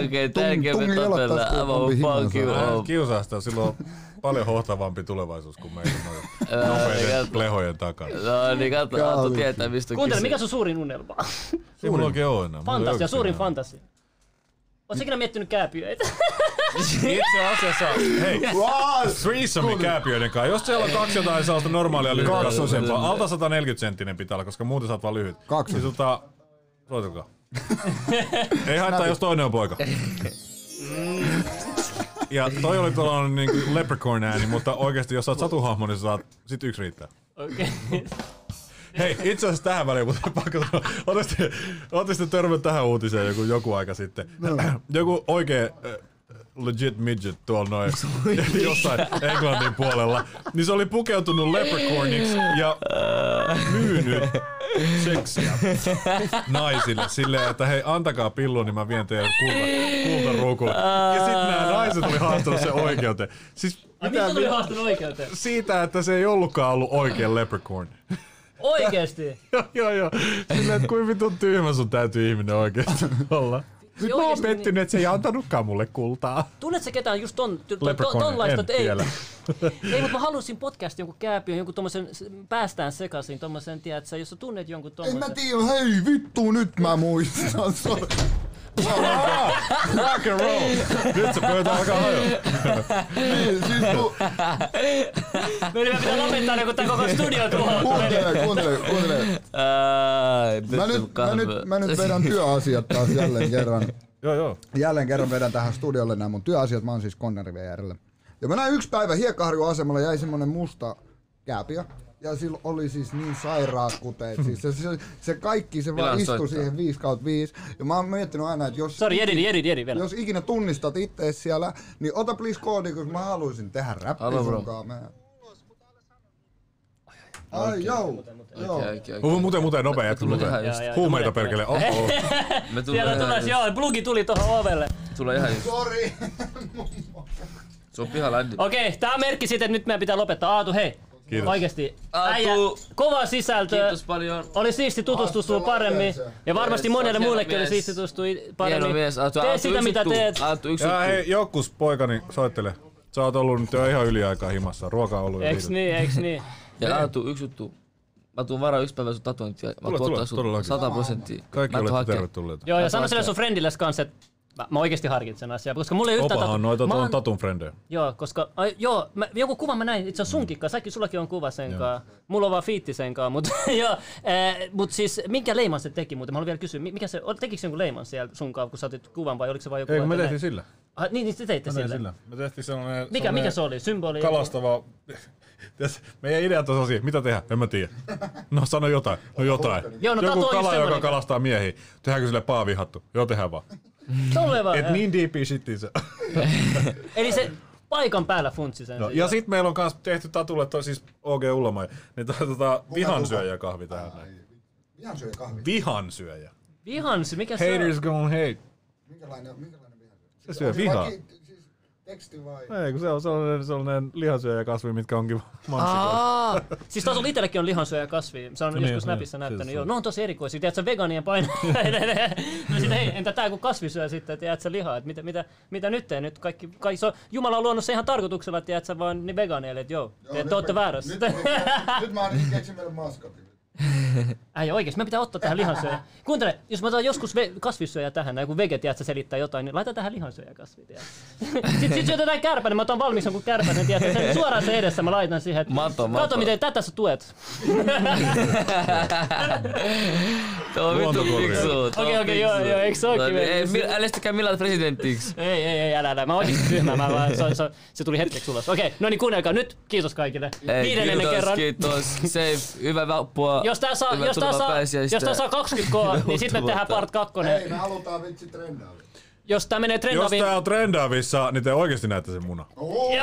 Okei, tärkeä me tapella. gonna fuck you. Kiusaa sitä, sillä on paljon hohtavampi tulevaisuus kuin meidän Ää, nopeiden lehojen takana. No niin, katso, Antto Kaalikin. tietää mistä on Kuuntele, mikä sun suurin unelma? Ei mulla oikein ole enää. Fantasia, suurin fantasia. Oletko ikinä miettinyt kääpiöitä? Itse asiassa, hei, threesome kääpiöiden kanssa. Jos siellä on kaksi jotain sellaista normaalia lyhytkasvusempaa, alta 140 senttinen pitää olla, koska muuten sä oot vaan lyhyt. Kaksi. Niin tota, soitelkaa. Ei haittaa, jos toinen on poika. Ja toi oli tuollainen niin leprechaun ääni, mutta oikeasti jos sä oot satuhahmo, niin sä saat, sit yksi riittää. Okei. Hei, itse asiassa tähän väliin, mutta pakko sanoa, ootte sitten törmännyt tähän uutiseen joku, joku aika sitten. No. joku oikein äh, legit midget tuolla noin jossain Englannin puolella, niin se oli pukeutunut leprechauniksi ja myynyt seksiä naisille silleen, että hei antakaa pillu, niin mä vien teidän kulta. Ja sitten nämä naiset oli haastanut sen oikeuteen. Siis Ai mitä, oli haastanut oikeuteen? siitä, että se ei ollutkaan ollut oikea leprechaun. Oikeesti? joo, joo, joo. Silleen, että kuinka vitun tyhmä sun täytyy ihminen oikeesti olla. Nyt mä oon oikeesti pettynyt, että se ei antanutkaan mulle kultaa. Tunnet sä ketään just ton, ton, ton, tonlaista, en että ei, vielä. ei, mutta mä halusin podcastin jonkun kääpiön, jonkun tommosen, päästään sekaisin, tommosen, tiedätkö, jos sä tunnet jonkun En tommosen. mä tiedä, hei vittu, nyt mä muistan. Rock and roll. Nyt se pöytä alkaa hajoa. Niin, siis ku, Meidän pitää lopettaa ne, kun tää koko studio tuhoutuu. kuuntele, kuuntele, kuuntele. Ai, Mä nyt, mä, nyt, mä nyt vedän työasiat taas jälleen kerran. Joo, joo. Jälleen kerran vedän tähän studiolle nämä mun työasiat. Mä oon siis Konneri VRllä. Ja mä näin yksi päivä Hiekkaharjun asemalla jäi semmonen musta kääpiö. Ja sillä oli siis niin sairaat kuteet. Siis se, se, se kaikki, se vaan istui soittaa. siihen 5 kautta 5. Ja mä oon miettinyt aina, että jos, Sori, Jedi, Jedi, Jedi vielä. jos ikinä tunnistat itse siellä, niin ota please koodi, koska mä haluaisin tehdä räppi Alo, bro. sunkaan. Mä... Ai joo, joo. Muuten, muuten nopea jätkä, muuten. Huumeita perkele. Oho. Me Siellä tulee tulee, ihan joo, plugi tuli tuohon ovelle. Tulee ihan just. Sori. Se on pihalla. Okei, tää on merkki siitä, että nyt meidän pitää lopettaa. Aatu, hei. Kiitos. Oikeesti. Äijä, kova sisältö. Kiitos paljon. Oli siisti tutustua Hasta paremmin. Ja varmasti Yes, monelle hieno muullekin oli siisti tutustua paremmin. Hieno mies. Aatu, Tee sitä yksi mitä teet. Aatu, yksi Ja hei, jokkus poikani, soittele. Sä oot ollut nyt jo ihan yliaikaa himassa. Ruoka on ollut Eiks niin, eiks niin? Ja Aatu, yksi juttu. Mä tuun varaan yksi päivä sun tatuointia. Mä tuottaa sun todellakin. 100 prosenttia. Kaikki olette tervetulleita. Joo, ja sano sille sun friendilles kanssa, että mä, mä oikeesti harkitsen asiaa, koska mulla ei yhtään... Opahan noita Mä oon- tatun frendejä. Joo, koska ai, joo, mä, joku kuva mä näin, itse asiassa sunkin kanssa, säkin sullakin on kuva sen Joo. kanssa. Mulla on vaan fiitti sen kanssa, mutta joo, äh, mut siis minkä leiman se teki muuten? Mä haluan vielä kysyä, mi- mikä se, tekikö se jonkun leiman siellä sun kanssa, kun sä otit kuvan vai oliko se vain joku? Eikö me tehtiin näin? sillä? Ah, niin, niin te teitte sille. sillä. Me tehtiin sellainen... Mikä, sellainen mikä se oli? Symboli? Kalastava... Meidän ideat on sellaisia, mitä tehdä? En mä tiedä. No sano jotain. No jotain. Joo, no Joku tatu on kala, joka kalastaa miehiä. Tehdäänkö sille paavihattu? Joo, tehdään vaan. Tolle vaan. Et niin deepi shitti se. Eli se paikan päällä funtsi sen. No, ja sit meillä on kans tehty tatulle, toi siis OG Ullama, niin toi tota, vihansyöjä kahvi tähän syö kahvi. Vihansyöjä. Vihans, mikä se Haters on? gonna hate. Minkälainen, minkälainen vihan syö? Se syö vihaa. Teksti vai? Ei, kun se on sellainen, sellainen lihansyöjä kasvi, mitkä onkin mansikoita. Siis tuossa itsellekin on lihansyöjä kasvi. Se on Niin, joskus niin, siis näyttänyt. se Joo, on. no on tosi erikoisia. Tiedätkö, veganien paino. no sit, hei, entä tää kun kasvi syö sitten, tiedätkö, lihaa. Et mitä, mitä, mitä nyt teen? Nyt kaikki, kaikki se on, Jumala on luonut sen ihan tarkoituksella, tiedätkö, vaan niin vegaaneille, että joo, te, nyt te mä- väärässä. Nyt, nyt mä ainakin keksin meille maskotin. Äijä oikeesti, me pitää ottaa tähän lihansyöjä. Kuuntele, jos mä otan joskus ve- kasvissyöjä tähän, näin, kun vege, tiedätkö, selittää jotain, niin laita tähän lihansyöjä kasvi. Sitten sit syötetään kärpänen, mä otan valmis jonkun kärpänen, tiedätkö, sen suoraan se edessä mä laitan siihen, että Mato, kato mato. miten tätä sä tuet. Tuo on vittu fiksu. Okei, okei, joo, joo, eikö se ookin Ei, vielä? Ei, mi- älä millään presidentiksi. Ei, ei, ei, älä, älä. Mä oikeesti tyhmä, mä vaan, se, se, se tuli hetkeksi ulos. Okei, no niin kuunnelkaa nyt. Kiitos kaikille. Ei, Viidennen kiitos, kerran. Kiitos. Safe. Hyvää vappua. Jos tää saa, jos tää saa, jos tää saa 20 k, niin sitten me tehdään part Hei, kakkonen. me halutaan vitsi trendaa. Jos tää menee Jos trendaviin... tää on trendaavissa, niin te oikeesti näette sen muna. Okei.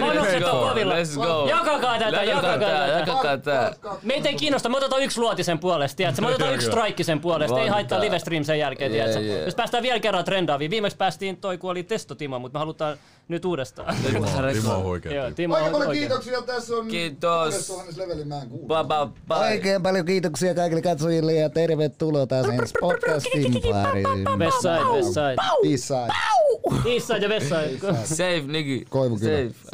Panokset on go. kovilla. Let's go. Jakakaa tätä, Jakakaa tätä. jakakaa tää. Meitä ei kiinnosta, mä otetaan yksi luotisen puolesta, tiedätkö? Mä otetaan yksi kyllä. strike sen puolesta, ei haittaa live stream sen jälkeen, Yeah, tiedätkö? yeah. Jos päästään vielä kerran trendaaviin, viimeksi päästiin toi, kun oli Testo Timo, mutta me halutaan nyt uudestaan. Timo, Timo on huikea. Joo. Timo Oikein on paljon oikein. kiitoksia. Tässä on Kiitos. 6000 leveli mä en kuulu. Bye bye bye. Oikein paljon kiitoksia kaikille katsojille ja tervetuloa taas ensi podcastin pariin. Westside, Westside. Eastside. Eastside ja Westside. Safe, nigga. Koivukylä. Safe.